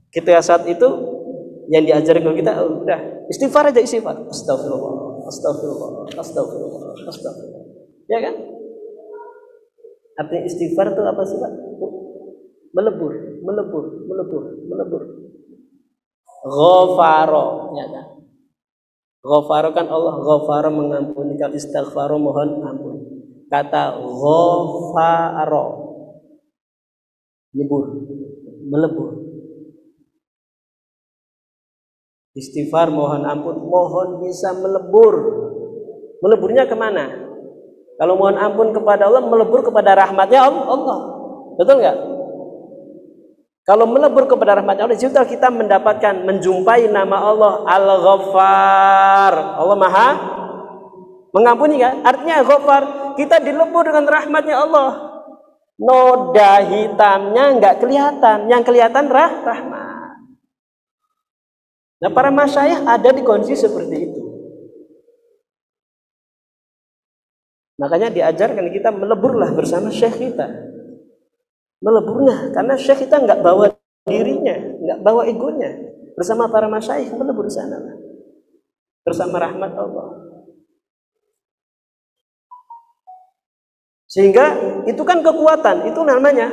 kita saat itu yang diajarkan kita oh, udah Istighfar aja istighfar. Astagfirullah, astagfirullah, astagfirullah, astagfirullah. Ya kan? Artinya istighfar itu apa sih Pak? Melebur, melebur, melebur, melebur. Ghafaro, ya kan? Ghafaro kan Allah, ghafaro mengampuni, kalau istighfaro mohon ampun. Kata ghafaro, melebur, melebur. Istighfar mohon ampun, mohon bisa melebur. Meleburnya ke mana? Kalau mohon ampun kepada Allah, melebur kepada rahmatnya Allah. Betul nggak? Kalau melebur kepada rahmatnya Allah, sudah kita mendapatkan, menjumpai nama Allah Al-Ghaffar. Allah Maha mengampuni kan? Artinya Ghaffar, kita dilebur dengan rahmatnya Allah. Noda hitamnya nggak kelihatan, yang kelihatan rah rahmat. Nah para masyayikh ada di kondisi seperti itu. Makanya diajarkan kita meleburlah bersama syekh kita. Meleburlah karena syekh kita nggak bawa dirinya, nggak bawa egonya. Bersama para masyayikh melebur sana. Bersama rahmat Allah. Sehingga itu kan kekuatan, itu namanya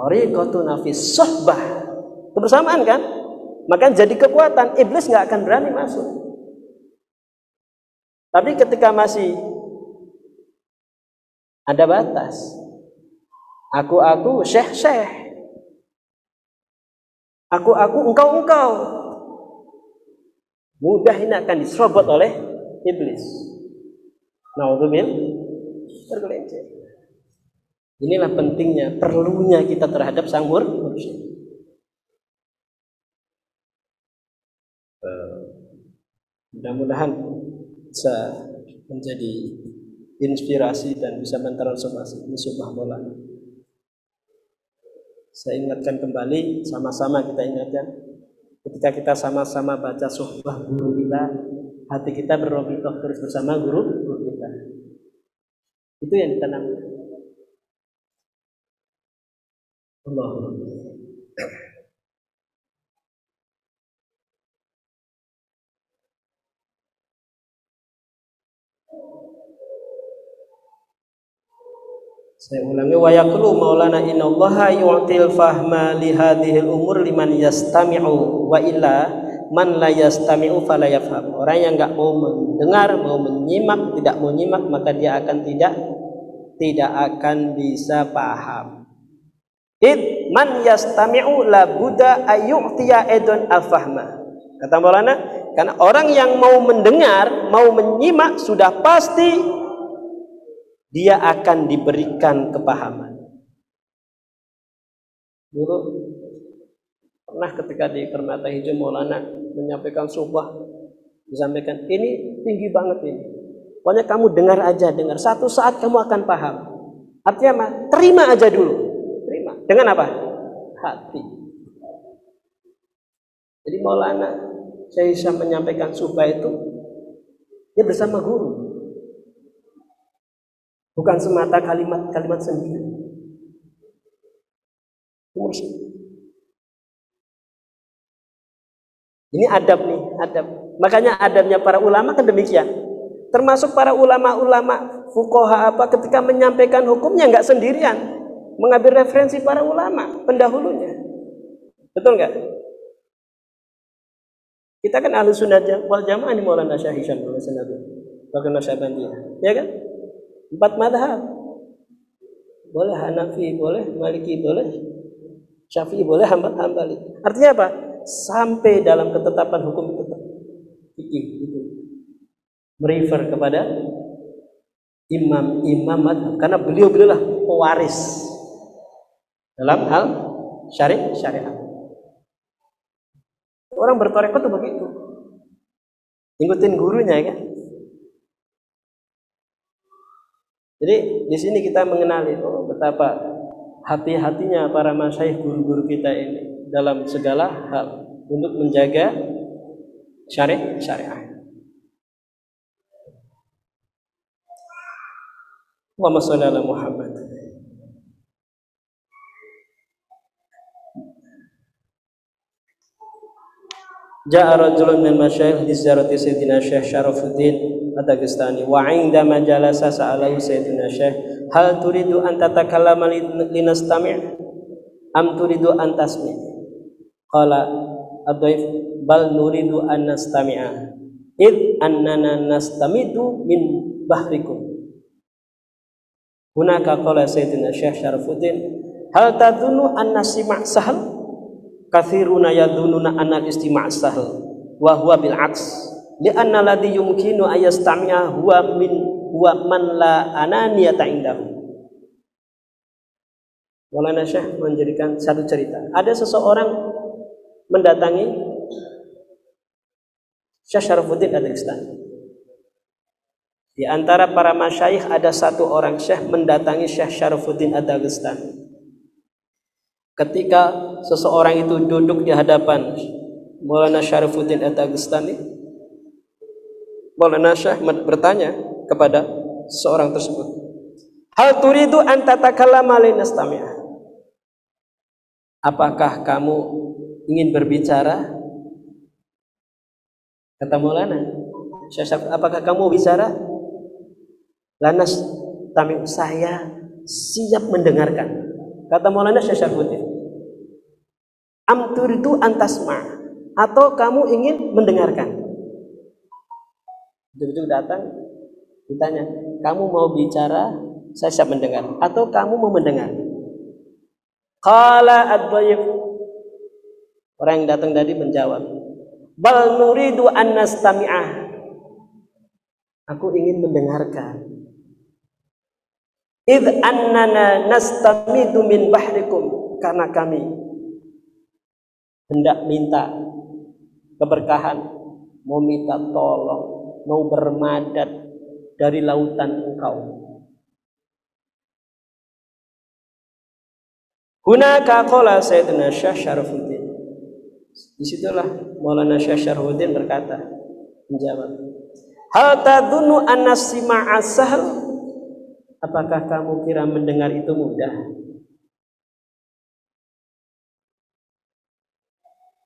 Tariqatu nafis sohbah. Kebersamaan kan? Maka jadi kekuatan, iblis nggak akan berani masuk. Tapi ketika masih ada batas, aku-aku, syekh-syekh, aku-aku, engkau-engkau, mudah ini akan diserobot oleh iblis. Naudzubil tergelincir. Inilah pentingnya, perlunya kita terhadap sang mursyid. Mudah-mudahan bisa menjadi inspirasi dan bisa mentransformasi ini subah bola. Saya ingatkan kembali, sama-sama kita ingatkan, ketika kita sama-sama baca suhbah guru kita, hati kita berrobitoh terus bersama guru, guru kita. Itu yang ditanamkan. Allah. Saya ulangi wa yaqulu maulana innallaha yu'til fahma li hadhil umur liman yastami'u wa illa man la yastami'u fala yafham. Orang yang enggak mau mendengar, mau menyimak, tidak mau nyimak maka dia akan tidak tidak akan bisa paham. Id man yastami'u la buddha ayyu'tiya edon afahma. Kata Maulana, karena orang yang mau mendengar, mau menyimak sudah pasti dia akan diberikan kepahaman. Dulu pernah ketika di Permata Hijau Maulana menyampaikan sumpah, disampaikan ini tinggi banget ini. Pokoknya kamu dengar aja, dengar. Satu saat kamu akan paham. Artinya apa? Terima aja dulu. Terima. Dengan apa? Hati. Jadi Maulana saya bisa menyampaikan sumpah itu dia bersama guru. Bukan semata kalimat-kalimat sendiri. Ini adab nih, adab. Makanya adabnya para ulama kan demikian. Termasuk para ulama-ulama fukoha apa ketika menyampaikan hukumnya nggak sendirian, mengambil referensi para ulama pendahulunya. Betul nggak? Kita kan ahli sunnah wal jamaah ini Maulana Syah Hisham Bagaimana Syabandiyah, ya kan? Empat madhab. Boleh Hanafi, boleh Maliki, boleh Syafi'i, boleh Hambali. Artinya apa? Sampai dalam ketetapan hukum tetap fikih itu merefer kepada imam-imam madhab karena beliau beliau lah pewaris dalam hal syariat syariat. Orang bertorekot itu begitu. Ikutin gurunya ya kan. Jadi di sini kita mengenali oh, betapa hati-hatinya para masyayikh guru-guru kita ini dalam segala hal untuk menjaga syariat syariah. Muhammad sallallahu Muhammad. Ja'a rajulun min masyayikh di ziyarati Sayyidina Syekh Syarafuddin Ad-Dagestani wa indama jalasa sa'alahu hal turidu an tatakallama linastami' am turidu an tasmi' qala ad-dhaif bal nuridu an nastami'a. Id annana nastamidu min bahrikum. Hunaka qala sayyidina syekh hal tadunu an nasima' kathiruna yadununa anna istima' sahal wa aks li'anna ladhi yumkinu ayastami'a huwa min huwa man la ananiyata indahu Maulana Syekh menjadikan satu cerita. Ada seseorang mendatangi Syekh Syarafuddin Adristan. Di antara para masyayikh ada satu orang Syekh mendatangi Syekh Syarafuddin Adagestan. Ketika seseorang itu duduk di hadapan Maulana Syarafuddin Adagestani, Maulana Syekh bertanya kepada seorang tersebut. Hal turidu an tatakallama linastami'a? Apakah kamu ingin berbicara? Kata Maulana, Syekh, apakah kamu bicara? Lanas tamim saya siap mendengarkan. Kata Maulana Syekh Syarfuddin. Am turidu antasma atau kamu ingin mendengarkan? Ujung-ujung datang ditanya, kamu mau bicara, saya siap mendengar. Atau kamu mau mendengar? Kala ad Orang yang datang tadi menjawab, Bal nuridu an nastami'ah. Aku ingin mendengarkan. Id annana nastamidu min bahrikum. Karena kami hendak minta keberkahan, mau minta tolong mau bermadat dari lautan engkau. Hunaka qala Sayyidina Syekh Syarafuddin. Di situlah Maulana Syekh Syarafuddin berkata, menjawab, Hal tadunu anasima'a sahl? Apakah kamu kira mendengar itu mudah?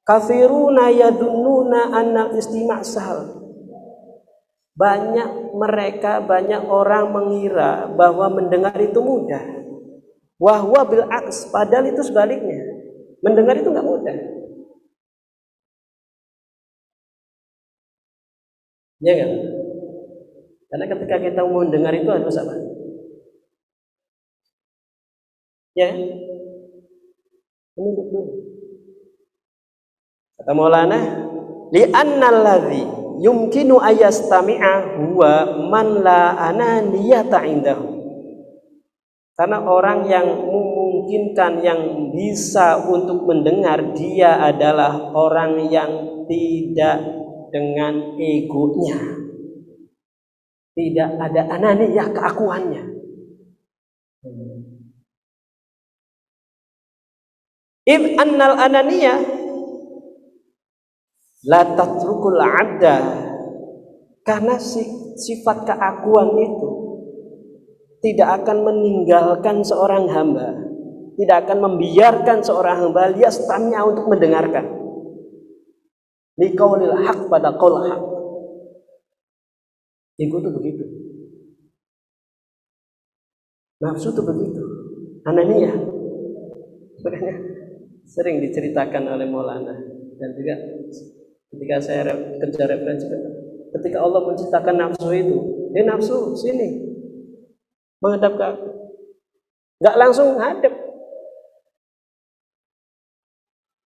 Kafiruna yadununa anna istima' sahal. Banyak mereka, banyak orang mengira bahwa mendengar itu mudah. Wahwa bil aks, padahal itu sebaliknya. Mendengar itu nggak mudah. Ya kan? Karena ketika kita mau mendengar itu harus apa? Ya, menunduk dulu. Kata Maulana, li'anna alladhi yumkinu ayastami'a huwa man la ananiyata indahu. Karena orang yang memungkinkan yang bisa untuk mendengar dia adalah orang yang tidak dengan egonya. Tidak ada ananiyah keakuannya. Id annal ananiyah la tatrukul abda. Karena sifat keakuan itu tidak akan meninggalkan seorang hamba tidak akan membiarkan seorang hamba liastamnya untuk mendengarkan. Liqaulil haq pada qaul haq. Ego itu begitu. Nafsu itu begitu. Ananiyah makanya sering diceritakan oleh Maulana dan juga ketika saya kerja referensi. Ketika Allah menciptakan nafsu itu eh nafsu sini. Menghadap ke aku nggak langsung hadap.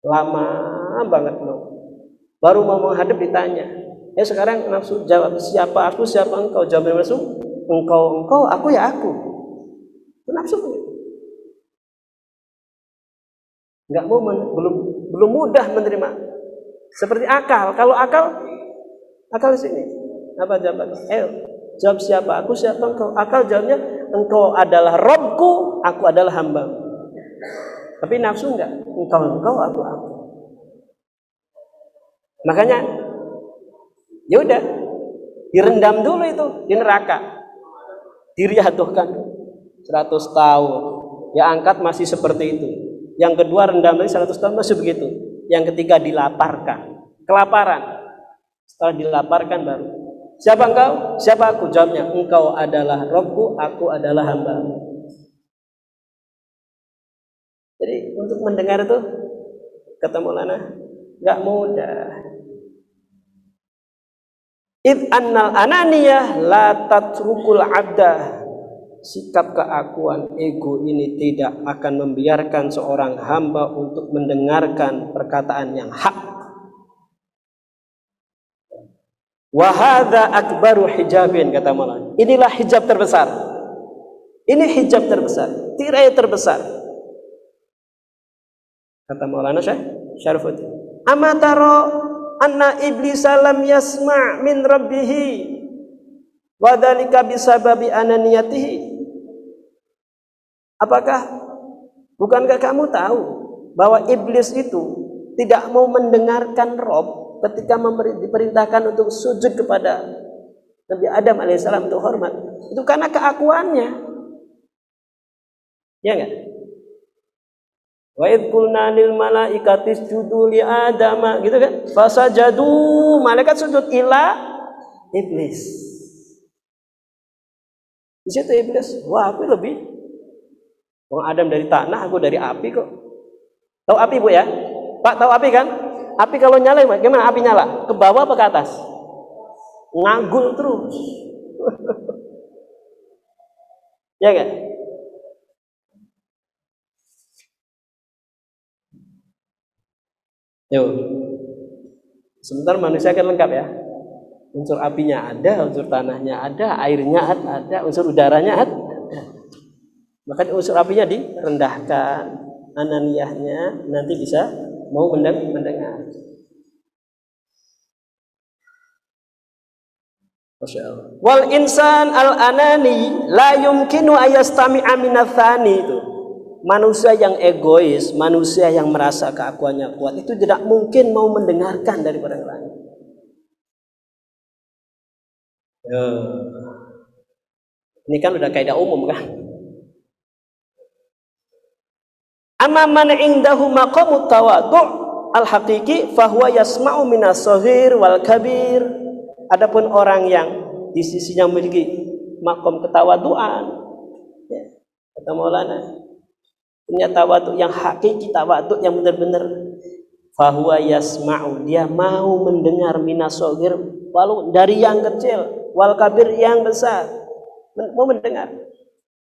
Lama banget mau. Baru mau menghadap ditanya ya sekarang nafsu jawab siapa aku siapa engkau? Jawab nafsu engkau engkau aku ya aku. Nafsu. Nggak mau belum belum mudah menerima seperti akal. Kalau akal akal di sini. Apa jawaban eh jawab siapa? Aku siapa? Engkau. Akal jawabnya engkau adalah robku aku adalah hamba tapi nafsu enggak? Engkau engkau aku aku. Makanya ya udah. Direndam dulu itu di neraka. Diriatuhkan. 100 tahun. Ya angkat masih seperti itu. Yang kedua rendam lagi 100 tahun masih begitu. Yang ketiga dilaparkan. Kelaparan. Setelah dilaparkan baru. Siapa engkau? Siapa aku? Jawabnya, engkau adalah Robku, aku adalah hamba. Jadi untuk mendengar itu kata Maulana nggak mudah. Id annal ananiyah la tatrukul abda sikap keakuan ego ini tidak akan membiarkan seorang hamba untuk mendengarkan perkataan yang hak. Wahada akbaru hijabin kata Maulana. Inilah hijab terbesar. Ini hijab terbesar, tirai terbesar. Kata Maulana Syekh Syarifuddin. Amataro anna iblis lam yasma' min rabbihi Wadhalika bisababi ananiyatihi Apakah bukankah kamu tahu bahwa iblis itu tidak mau mendengarkan Rob ketika diperintahkan untuk sujud kepada Nabi Adam alaihissalam untuk hormat? Itu karena keakuannya. Ya enggak? Wa id qulna lil malaikati isjudu li Adam gitu kan? Fasajadu malaikat sujud ila iblis. Di situ iblis, wah aku lebih Wong Adam dari tanah, aku dari api kok. Tahu api bu ya? Pak tahu api kan? Api kalau nyala gimana api nyala? Ke bawah apa ke atas? Ngagul terus. ya kan? Yuk. Sebentar manusia kan lengkap ya. Unsur apinya ada, unsur tanahnya ada, airnya ada, unsur udaranya ada. Maka unsur apinya direndahkan, ananiyahnya nanti bisa mau mendengar. Wal insan al anani la yumkinu ayastami'a minathani itu. Manusia yang egois, manusia yang merasa keakuannya kuat itu tidak mungkin mau mendengarkan dari orang lain. Ya. Ini kan udah kaidah umum kan? Amma man indahu maqamut tawadhu' al haqiqi fahuwa yasma'u minas saghir wal kabir. Adapun orang yang di sisinya memiliki makom ketawaduan ya, kata Maulana punya tawaduk yang hakiki tawaduk yang benar-benar fahuwa yasma'u dia mau mendengar minasogir walau dari yang kecil wal kabir yang besar mau mendengar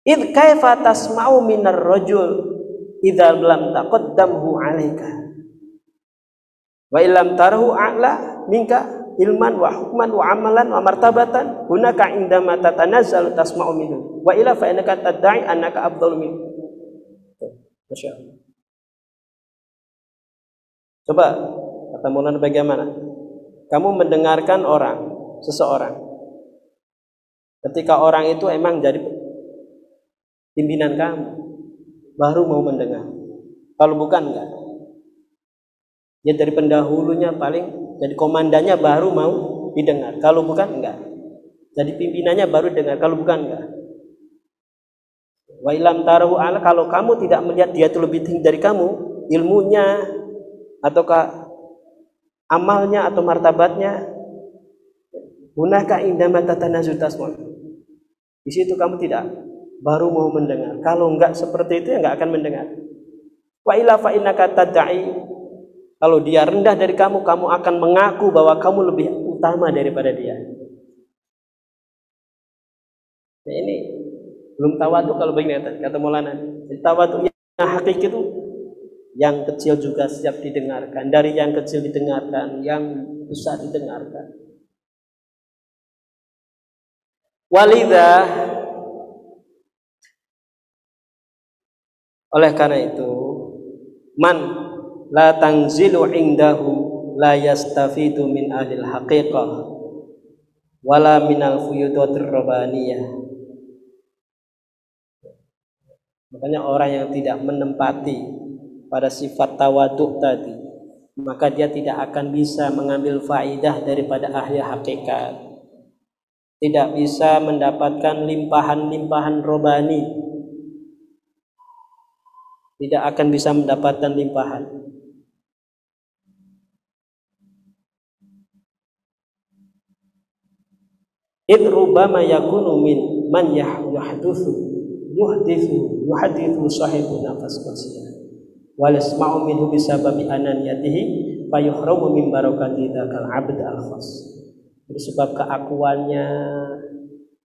id kaifa tasma'u minar rajul idza lam taqaddamhu 'alaika wa illam tarahu a'la minka ilman wa hukman wa amalan wa martabatan hunaka indama tatanazzalu tasma'u minhu wa ila fa innaka tad'i annaka afdalu min Masya Allah. Coba kata Maulana bagaimana? Kamu mendengarkan orang, seseorang. Ketika orang itu emang jadi pimpinan kamu, baru mau mendengar. Kalau bukan enggak. Ya dari pendahulunya paling jadi komandannya baru mau didengar. Kalau bukan enggak. Jadi pimpinannya baru dengar. Kalau bukan enggak. Wa ilam tarahu ala kalau kamu tidak melihat dia itu lebih tinggi dari kamu, ilmunya ataukah amalnya atau martabatnya, gunaka indama tatanazu tasma. Di situ kamu tidak baru mau mendengar. Kalau enggak seperti itu ya enggak akan mendengar. Wa ila fa innaka tad'i kalau dia rendah dari kamu, kamu akan mengaku bahwa kamu lebih utama daripada dia. Nah, ini belum tawadu kalau begini kata, kata Maulana. Tawadu yang hakiki itu yang kecil juga siap didengarkan. Dari yang kecil didengarkan, yang besar didengarkan. Walidah oleh karena itu man la tanzilu indahu la yastafidu min ahlil haqiqah wala minal rabbaniyah makanya orang yang tidak menempati pada sifat tawaduk tadi maka dia tidak akan bisa mengambil faidah daripada ahli hakikat. Tidak bisa mendapatkan limpahan-limpahan robani tidak akan bisa mendapatkan limpahan. Id rubama yakunu min man yahduthu yuhdithu yuhadithu sahibu nafas qasiyah. Wal isma'u minhu bisababi ananiyatihi fayuhramu min barakati dzakal abd al khas sebab keakuannya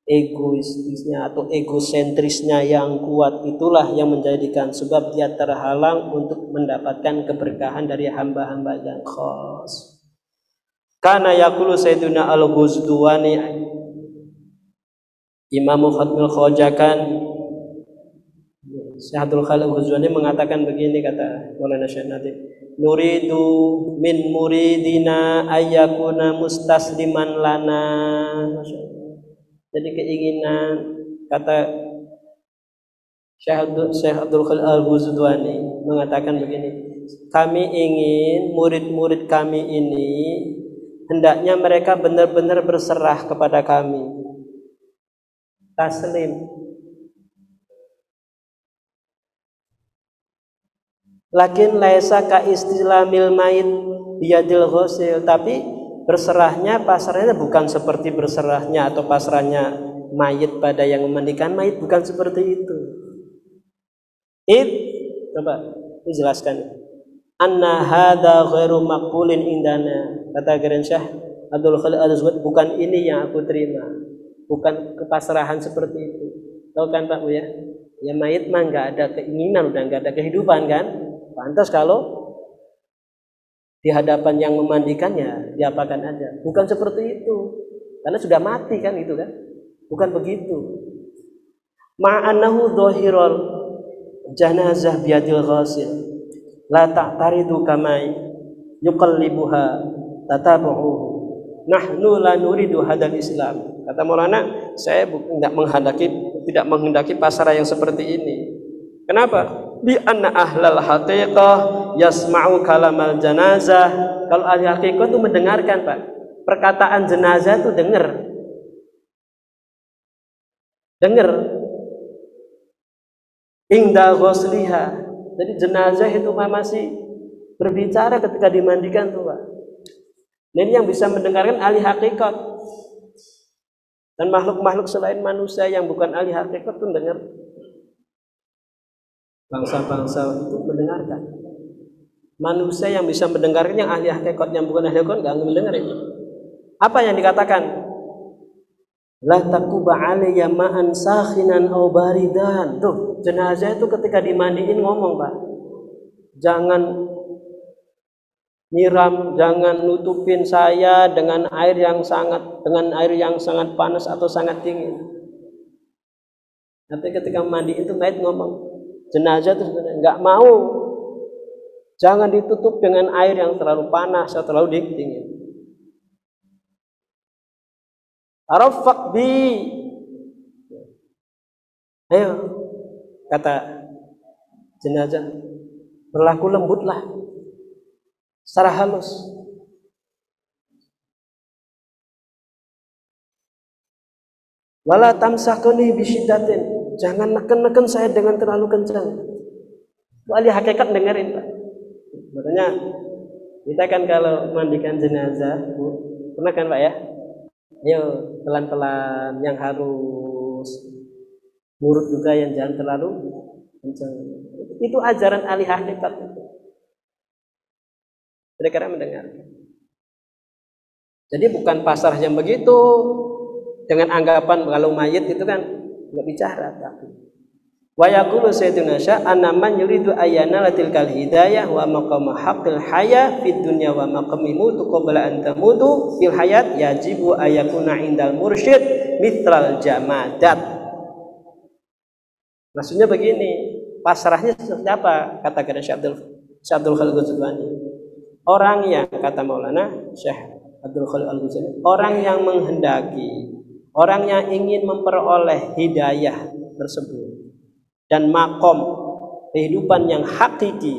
egoistisnya atau egosentrisnya yang kuat itulah yang menjadikan sebab dia terhalang untuk mendapatkan keberkahan dari hamba-hamba yang khas. Karena yakulu Sayyiduna Al-Ghuzduwani Imam Khatmul Khojakan Syahadul Khalil Huzwani mengatakan begini kata Maulana Syekh Natif Nuridu min muridina ayyakuna mustasliman lana Jadi keinginan kata Syekh Abdul Khalil Al-Ghuzwani mengatakan begini kami ingin murid-murid kami ini hendaknya mereka benar-benar berserah kepada kami. Taslim. Lakin laisa ka istilamil mait biyadil ghusil tapi berserahnya pasrahnya bukan seperti berserahnya atau pasrahnya mayit pada yang memandikan mayit bukan seperti itu. It coba dijelaskan. Anna hadza ghairu maqbulin indana kata Geren Syah Abdul Khalid al bukan ini yang aku terima. Bukan kepasrahan seperti itu. Tahu kan Pak Bu ya? Ya mayit mah nggak ada keinginan udah nggak ada kehidupan kan? Pantas kalau di hadapan yang memandikannya diapakan aja. Bukan seperti itu. Karena sudah mati kan itu kan? Bukan begitu. Ma'anahu dhahirul janazah biadil ghasil la ta'taridu kamai yuqallibuha tatabu'u nahnu la nuridu hadal islam. Kata Maulana, saya tidak menghendaki tidak menghendaki pasar yang seperti ini. Kenapa? Bi anna ahlal haqiqah yasma'u kalamal janazah. Kalau ahli haqiqah itu mendengarkan, Pak. Perkataan jenazah itu dengar. Dengar. Ingda ghusliha. Jadi jenazah itu masih berbicara ketika dimandikan tuh, Pak. ini yang bisa mendengarkan ahli hakikat. Dan makhluk-makhluk selain manusia yang bukan ahli hakikat pun dengar. Bangsa-bangsa itu mendengarkan. Manusia yang bisa mendengarkan yang ahli hakikat yang bukan ahli hakikat nggak mendengar ini. Apa yang dikatakan? La takuba alayya ma'an sakhinan aw baridan. Tuh, jenazah itu ketika dimandiin ngomong, Pak. Jangan nyiram, jangan nutupin saya dengan air yang sangat dengan air yang sangat panas atau sangat dingin. Nanti ketika mandi itu mayat ngomong, jenazah itu sebenarnya nggak mau. Jangan ditutup dengan air yang terlalu panas atau terlalu dingin. Arafak bi. Ayo, kata jenazah, berlaku lembutlah secara halus. Wala tamsakuni bisyiddatin jangan neken-neken saya dengan terlalu kencang. Wali hakikat dengerin Pak. Makanya kita kan kalau mandikan jenazah, Bu, pernah kan Pak ya? Ayo pelan-pelan yang harus nurut juga yang jangan terlalu kencang. Itu ajaran ahli hakikat itu. Mereka mendengar. Jadi bukan pasar yang begitu dengan anggapan kalau mayit itu kan nggak bicara tapi. Wa yaqulu sayyiduna sya anna man yuridu ayana latil kal hidayah wa maqam haqqil haya fid dunya wa maqam mutu qabla an tamutu fil hayat yajibu ayakuna indal mursyid mitral jamadat. Maksudnya begini pasrahnya seperti apa? Kata kata Syekh Abdul Syekh Abdul Khalid orang yang kata Maulana Syekh Abdul Khalid Al Ghazali orang yang menghendaki Orang yang ingin memperoleh hidayah tersebut dan makom kehidupan yang hakiki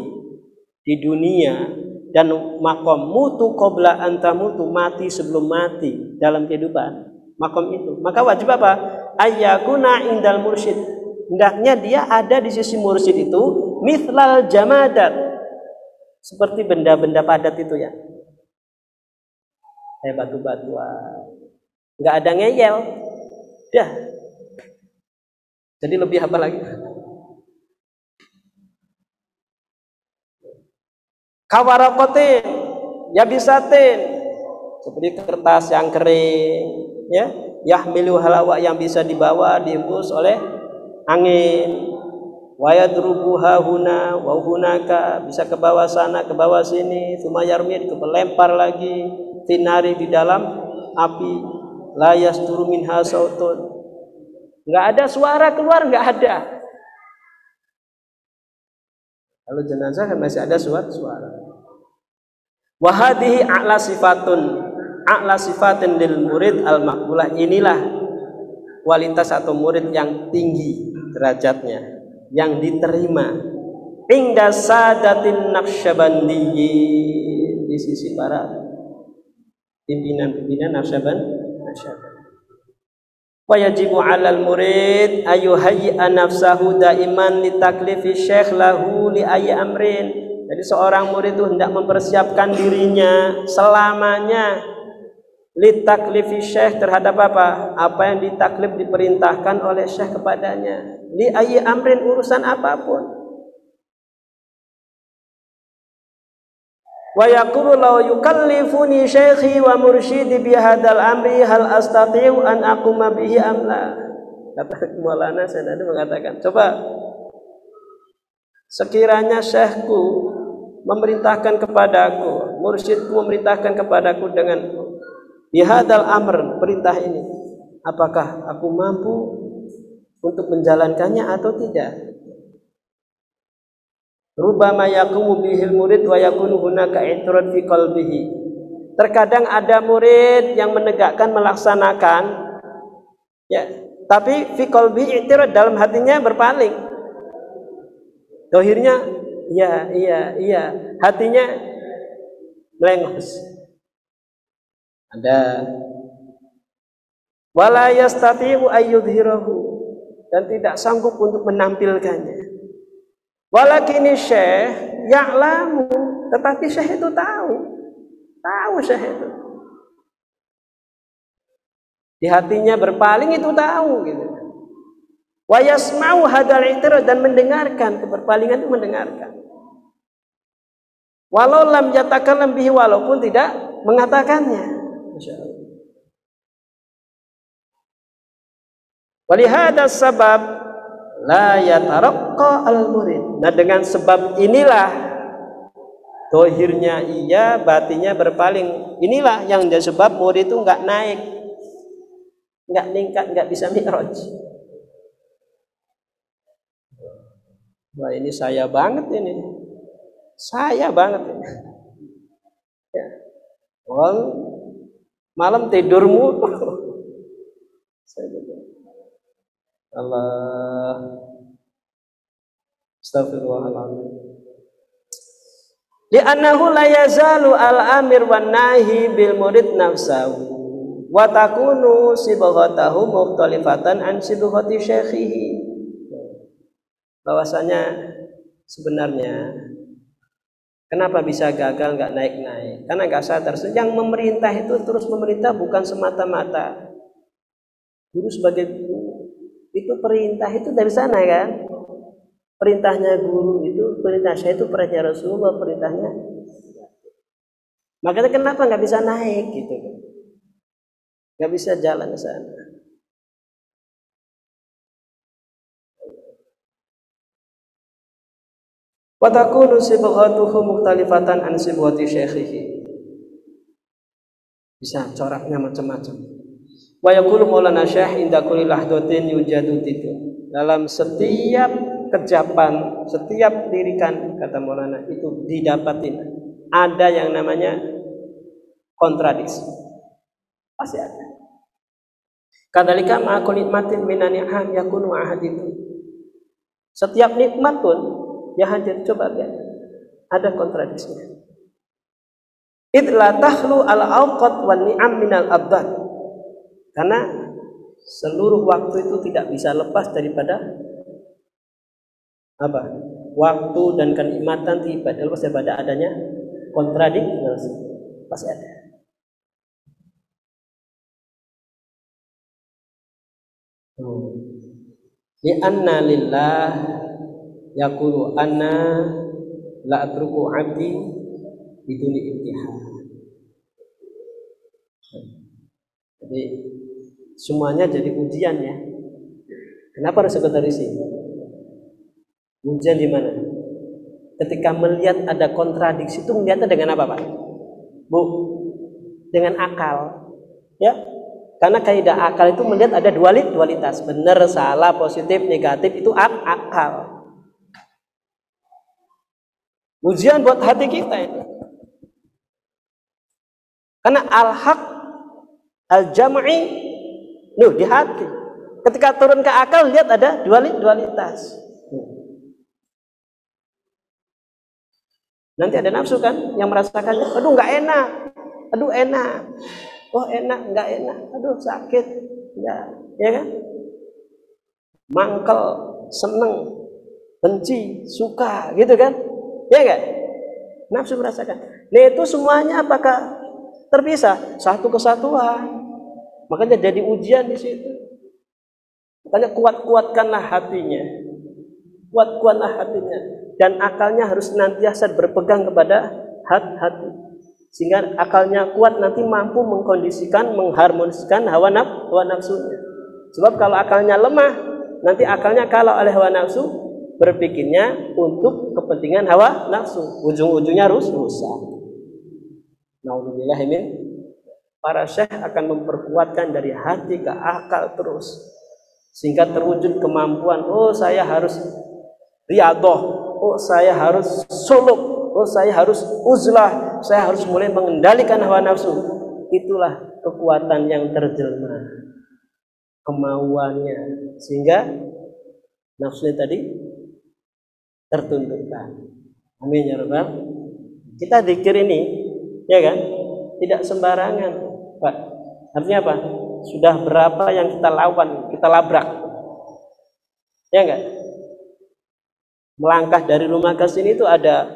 di dunia dan makom mutu qabla antamutu mati sebelum mati dalam kehidupan. Makom itu. Maka wajib apa? Ayyakuna indal mursyid. Hendaknya dia ada di sisi mursyid itu mithlal jamadat. Seperti benda-benda padat itu ya. Kayak batu-batuan nggak ada ngeyel. Dah. Jadi lebih apa lagi? Kawarakotin ya bisatin seperti kertas yang kering ya. Yahmilu halawa yang bisa dibawa diembus oleh angin. Wayadrubuha huna wa hunaka. Bisa ke bawah sana ke bawah sini. Sumayarmid ke lagi tinari di dalam api layas turu minha sautun. Nggak ada suara keluar nggak ada. Kalau jenazah kan masih ada suara. Suara wahadihi a'la sifatun. A'la sifatin lil murid al makbulah inilah kualitas atau murid yang tinggi derajatnya yang diterima. Inda sadatin naqsyabandiyyin di sisi para pimpinan-pimpinan Naqsyaband Wa yajibu 'alal murid ayu hayyi'a nafsahu daiman li taklifi syekh lahu li ayyi amrin. Jadi seorang murid itu hendak mempersiapkan dirinya selamanya li taklifi syekh terhadap apa? Apa yang ditaklif diperintahkan oleh syekh kepadanya. Li ayyi amrin urusan apa pun. Wa yaqulu law yukallifuni syaikhi wa mursyidi bi hadzal amri hal astati'u an aquma bihi am la? Kata Maulana Sayyid mengatakan coba sekiranya syekhku memerintahkan kepadaku mursyidku memerintahkan kepadaku dengan bihadal amr perintah ini apakah aku mampu untuk menjalankannya atau tidak Rubama yakumu bihil murid wa yakunu hunaka itrad fi qalbihi. Terkadang ada murid yang menegakkan melaksanakan ya, tapi fi qalbi itirad dalam hatinya berpaling. Dohirnya iya iya iya, hatinya melengos. Ada wala yastati'u ayyudhirahu dan tidak sanggup untuk menampilkannya. Walakini syekh ya'lamu, tetapi syekh itu tahu. Tahu syekh itu. Di hatinya berpaling itu tahu gitu. Wa yasma'u hadal i'tirad dan mendengarkan keberpalingan itu mendengarkan. Walau lam yatakallam bihi walaupun tidak mengatakannya. Masyaallah. Walihada sabab la yataraqqa al-murid. Nah dengan sebab inilah dohirnya iya, batinya berpaling. Inilah yang jadi sebab murid itu nggak naik, nggak meningkat, nggak bisa mi'raj. Wah ini saya banget ini, saya banget ini. Ya. Oh, malam tidurmu. saya Allah. Astagfirullahaladzim Li'annahu la yazalu al-amir wan nahi bil murid nafsahu. Wa takunu sibghatahu mukhtalifatan an sibghati syekhihi bahwasanya sebenarnya kenapa bisa gagal nggak naik-naik? Karena nggak sadar yang memerintah itu terus memerintah bukan semata-mata. Guru sebagai itu perintah itu dari sana kan perintahnya guru itu perintah saya itu perintah Rasulullah perintahnya makanya kenapa nggak bisa naik gitu kan nggak bisa jalan ke sana Watakunu sibghatuhu mukhtalifatan an sibghati syekhihi. Bisa coraknya macam-macam. Wa yaqulu Maulana Syekh inda kulli lahdatin yujadu itu. Dalam setiap kejapan, setiap lirikan kata Maulana itu didapatin ada yang namanya kontradiksi. Pasti ada. Kadalika ma'akul nikmatin minani aham yakunu itu. Setiap nikmat pun yang hadir coba lihat ada kontradisinya. Idla tahlu al awqat wan ni'am minal abad karena seluruh waktu itu tidak bisa lepas daripada apa? Waktu dan kenikmatan tidak lepas daripada adanya kontradiksi. Pasti ada. Li anna lillah yaqulu anna la atruku abdi biduni. Jadi semuanya jadi ujian ya. Kenapa harus sekretaris Ujian di mana? Ketika melihat ada kontradiksi itu melihatnya dengan apa, Pak? Bu, dengan akal. Ya, karena kaidah akal itu melihat ada dualit, dualitas, benar, salah, positif, negatif itu ak akal. Ujian buat hati kita itu. Karena al-haq al-jam'i Nuh, di hati. Ketika turun ke akal, lihat ada dualitas. Nanti ada nafsu kan yang merasakannya, aduh nggak enak, aduh enak, oh enak, nggak enak, aduh sakit, ya, ya kan? Mangkel, seneng, benci, suka, gitu kan? Ya kan? Nafsu merasakan. Nah itu semuanya apakah terpisah? Satu kesatuan. Makanya jadi ujian di situ. Makanya kuat-kuatkanlah hatinya. Kuat-kuatlah hatinya. Dan akalnya harus senantiasa berpegang kepada hati. Sehingga akalnya kuat nanti mampu mengkondisikan, mengharmoniskan hawa, naf, hawa nafsunya. Sebab kalau akalnya lemah, nanti akalnya kalau oleh hawa nafsu, berpikirnya untuk kepentingan hawa nafsu. Ujung-ujungnya rusak. Nauzubillahimin para syekh akan memperkuatkan dari hati ke akal terus. Sehingga terwujud kemampuan oh saya harus riadoh. Oh saya harus suluk. Oh saya harus uzlah. Saya harus mulai mengendalikan hawa nafsu. Itulah kekuatan yang terjelma. Kemauannya. Sehingga nafsunya tadi tertundukkan. Amin ya rabbal kita dikir ini ya kan? Tidak sembarangan Pak. Artinya apa? Sudah berapa yang kita lawan, kita labrak. Ya enggak? Melangkah dari rumah ke sini itu ada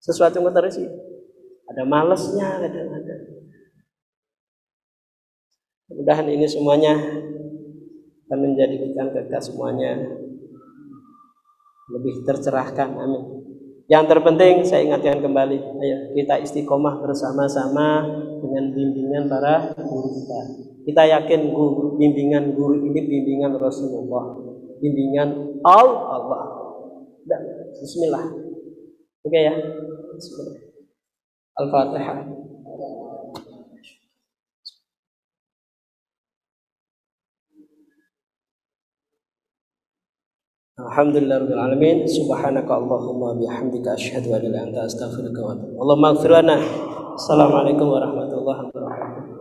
sesuatu yang sih. Ada malesnya kadang-kadang. Mudahan ini semuanya akan menjadikan kita semuanya lebih tercerahkan. Amin. Yang terpenting saya ingatkan kembali, ayo kita istiqomah bersama-sama dengan bimbingan para guru kita. Kita yakin guru, bimbingan guru ini bimbingan Rasulullah, bimbingan Allah. Dan Bismillah. Oke ya. Bismillah. Al-Fatihah. Alhamdulillah rabbil alamin subhanaka allahumma bihamdika asyhadu an la ilaha illa anta astaghfiruka wa atubu Allahumma ighfir lana Assalamualaikum warahmatullahi wabarakatuh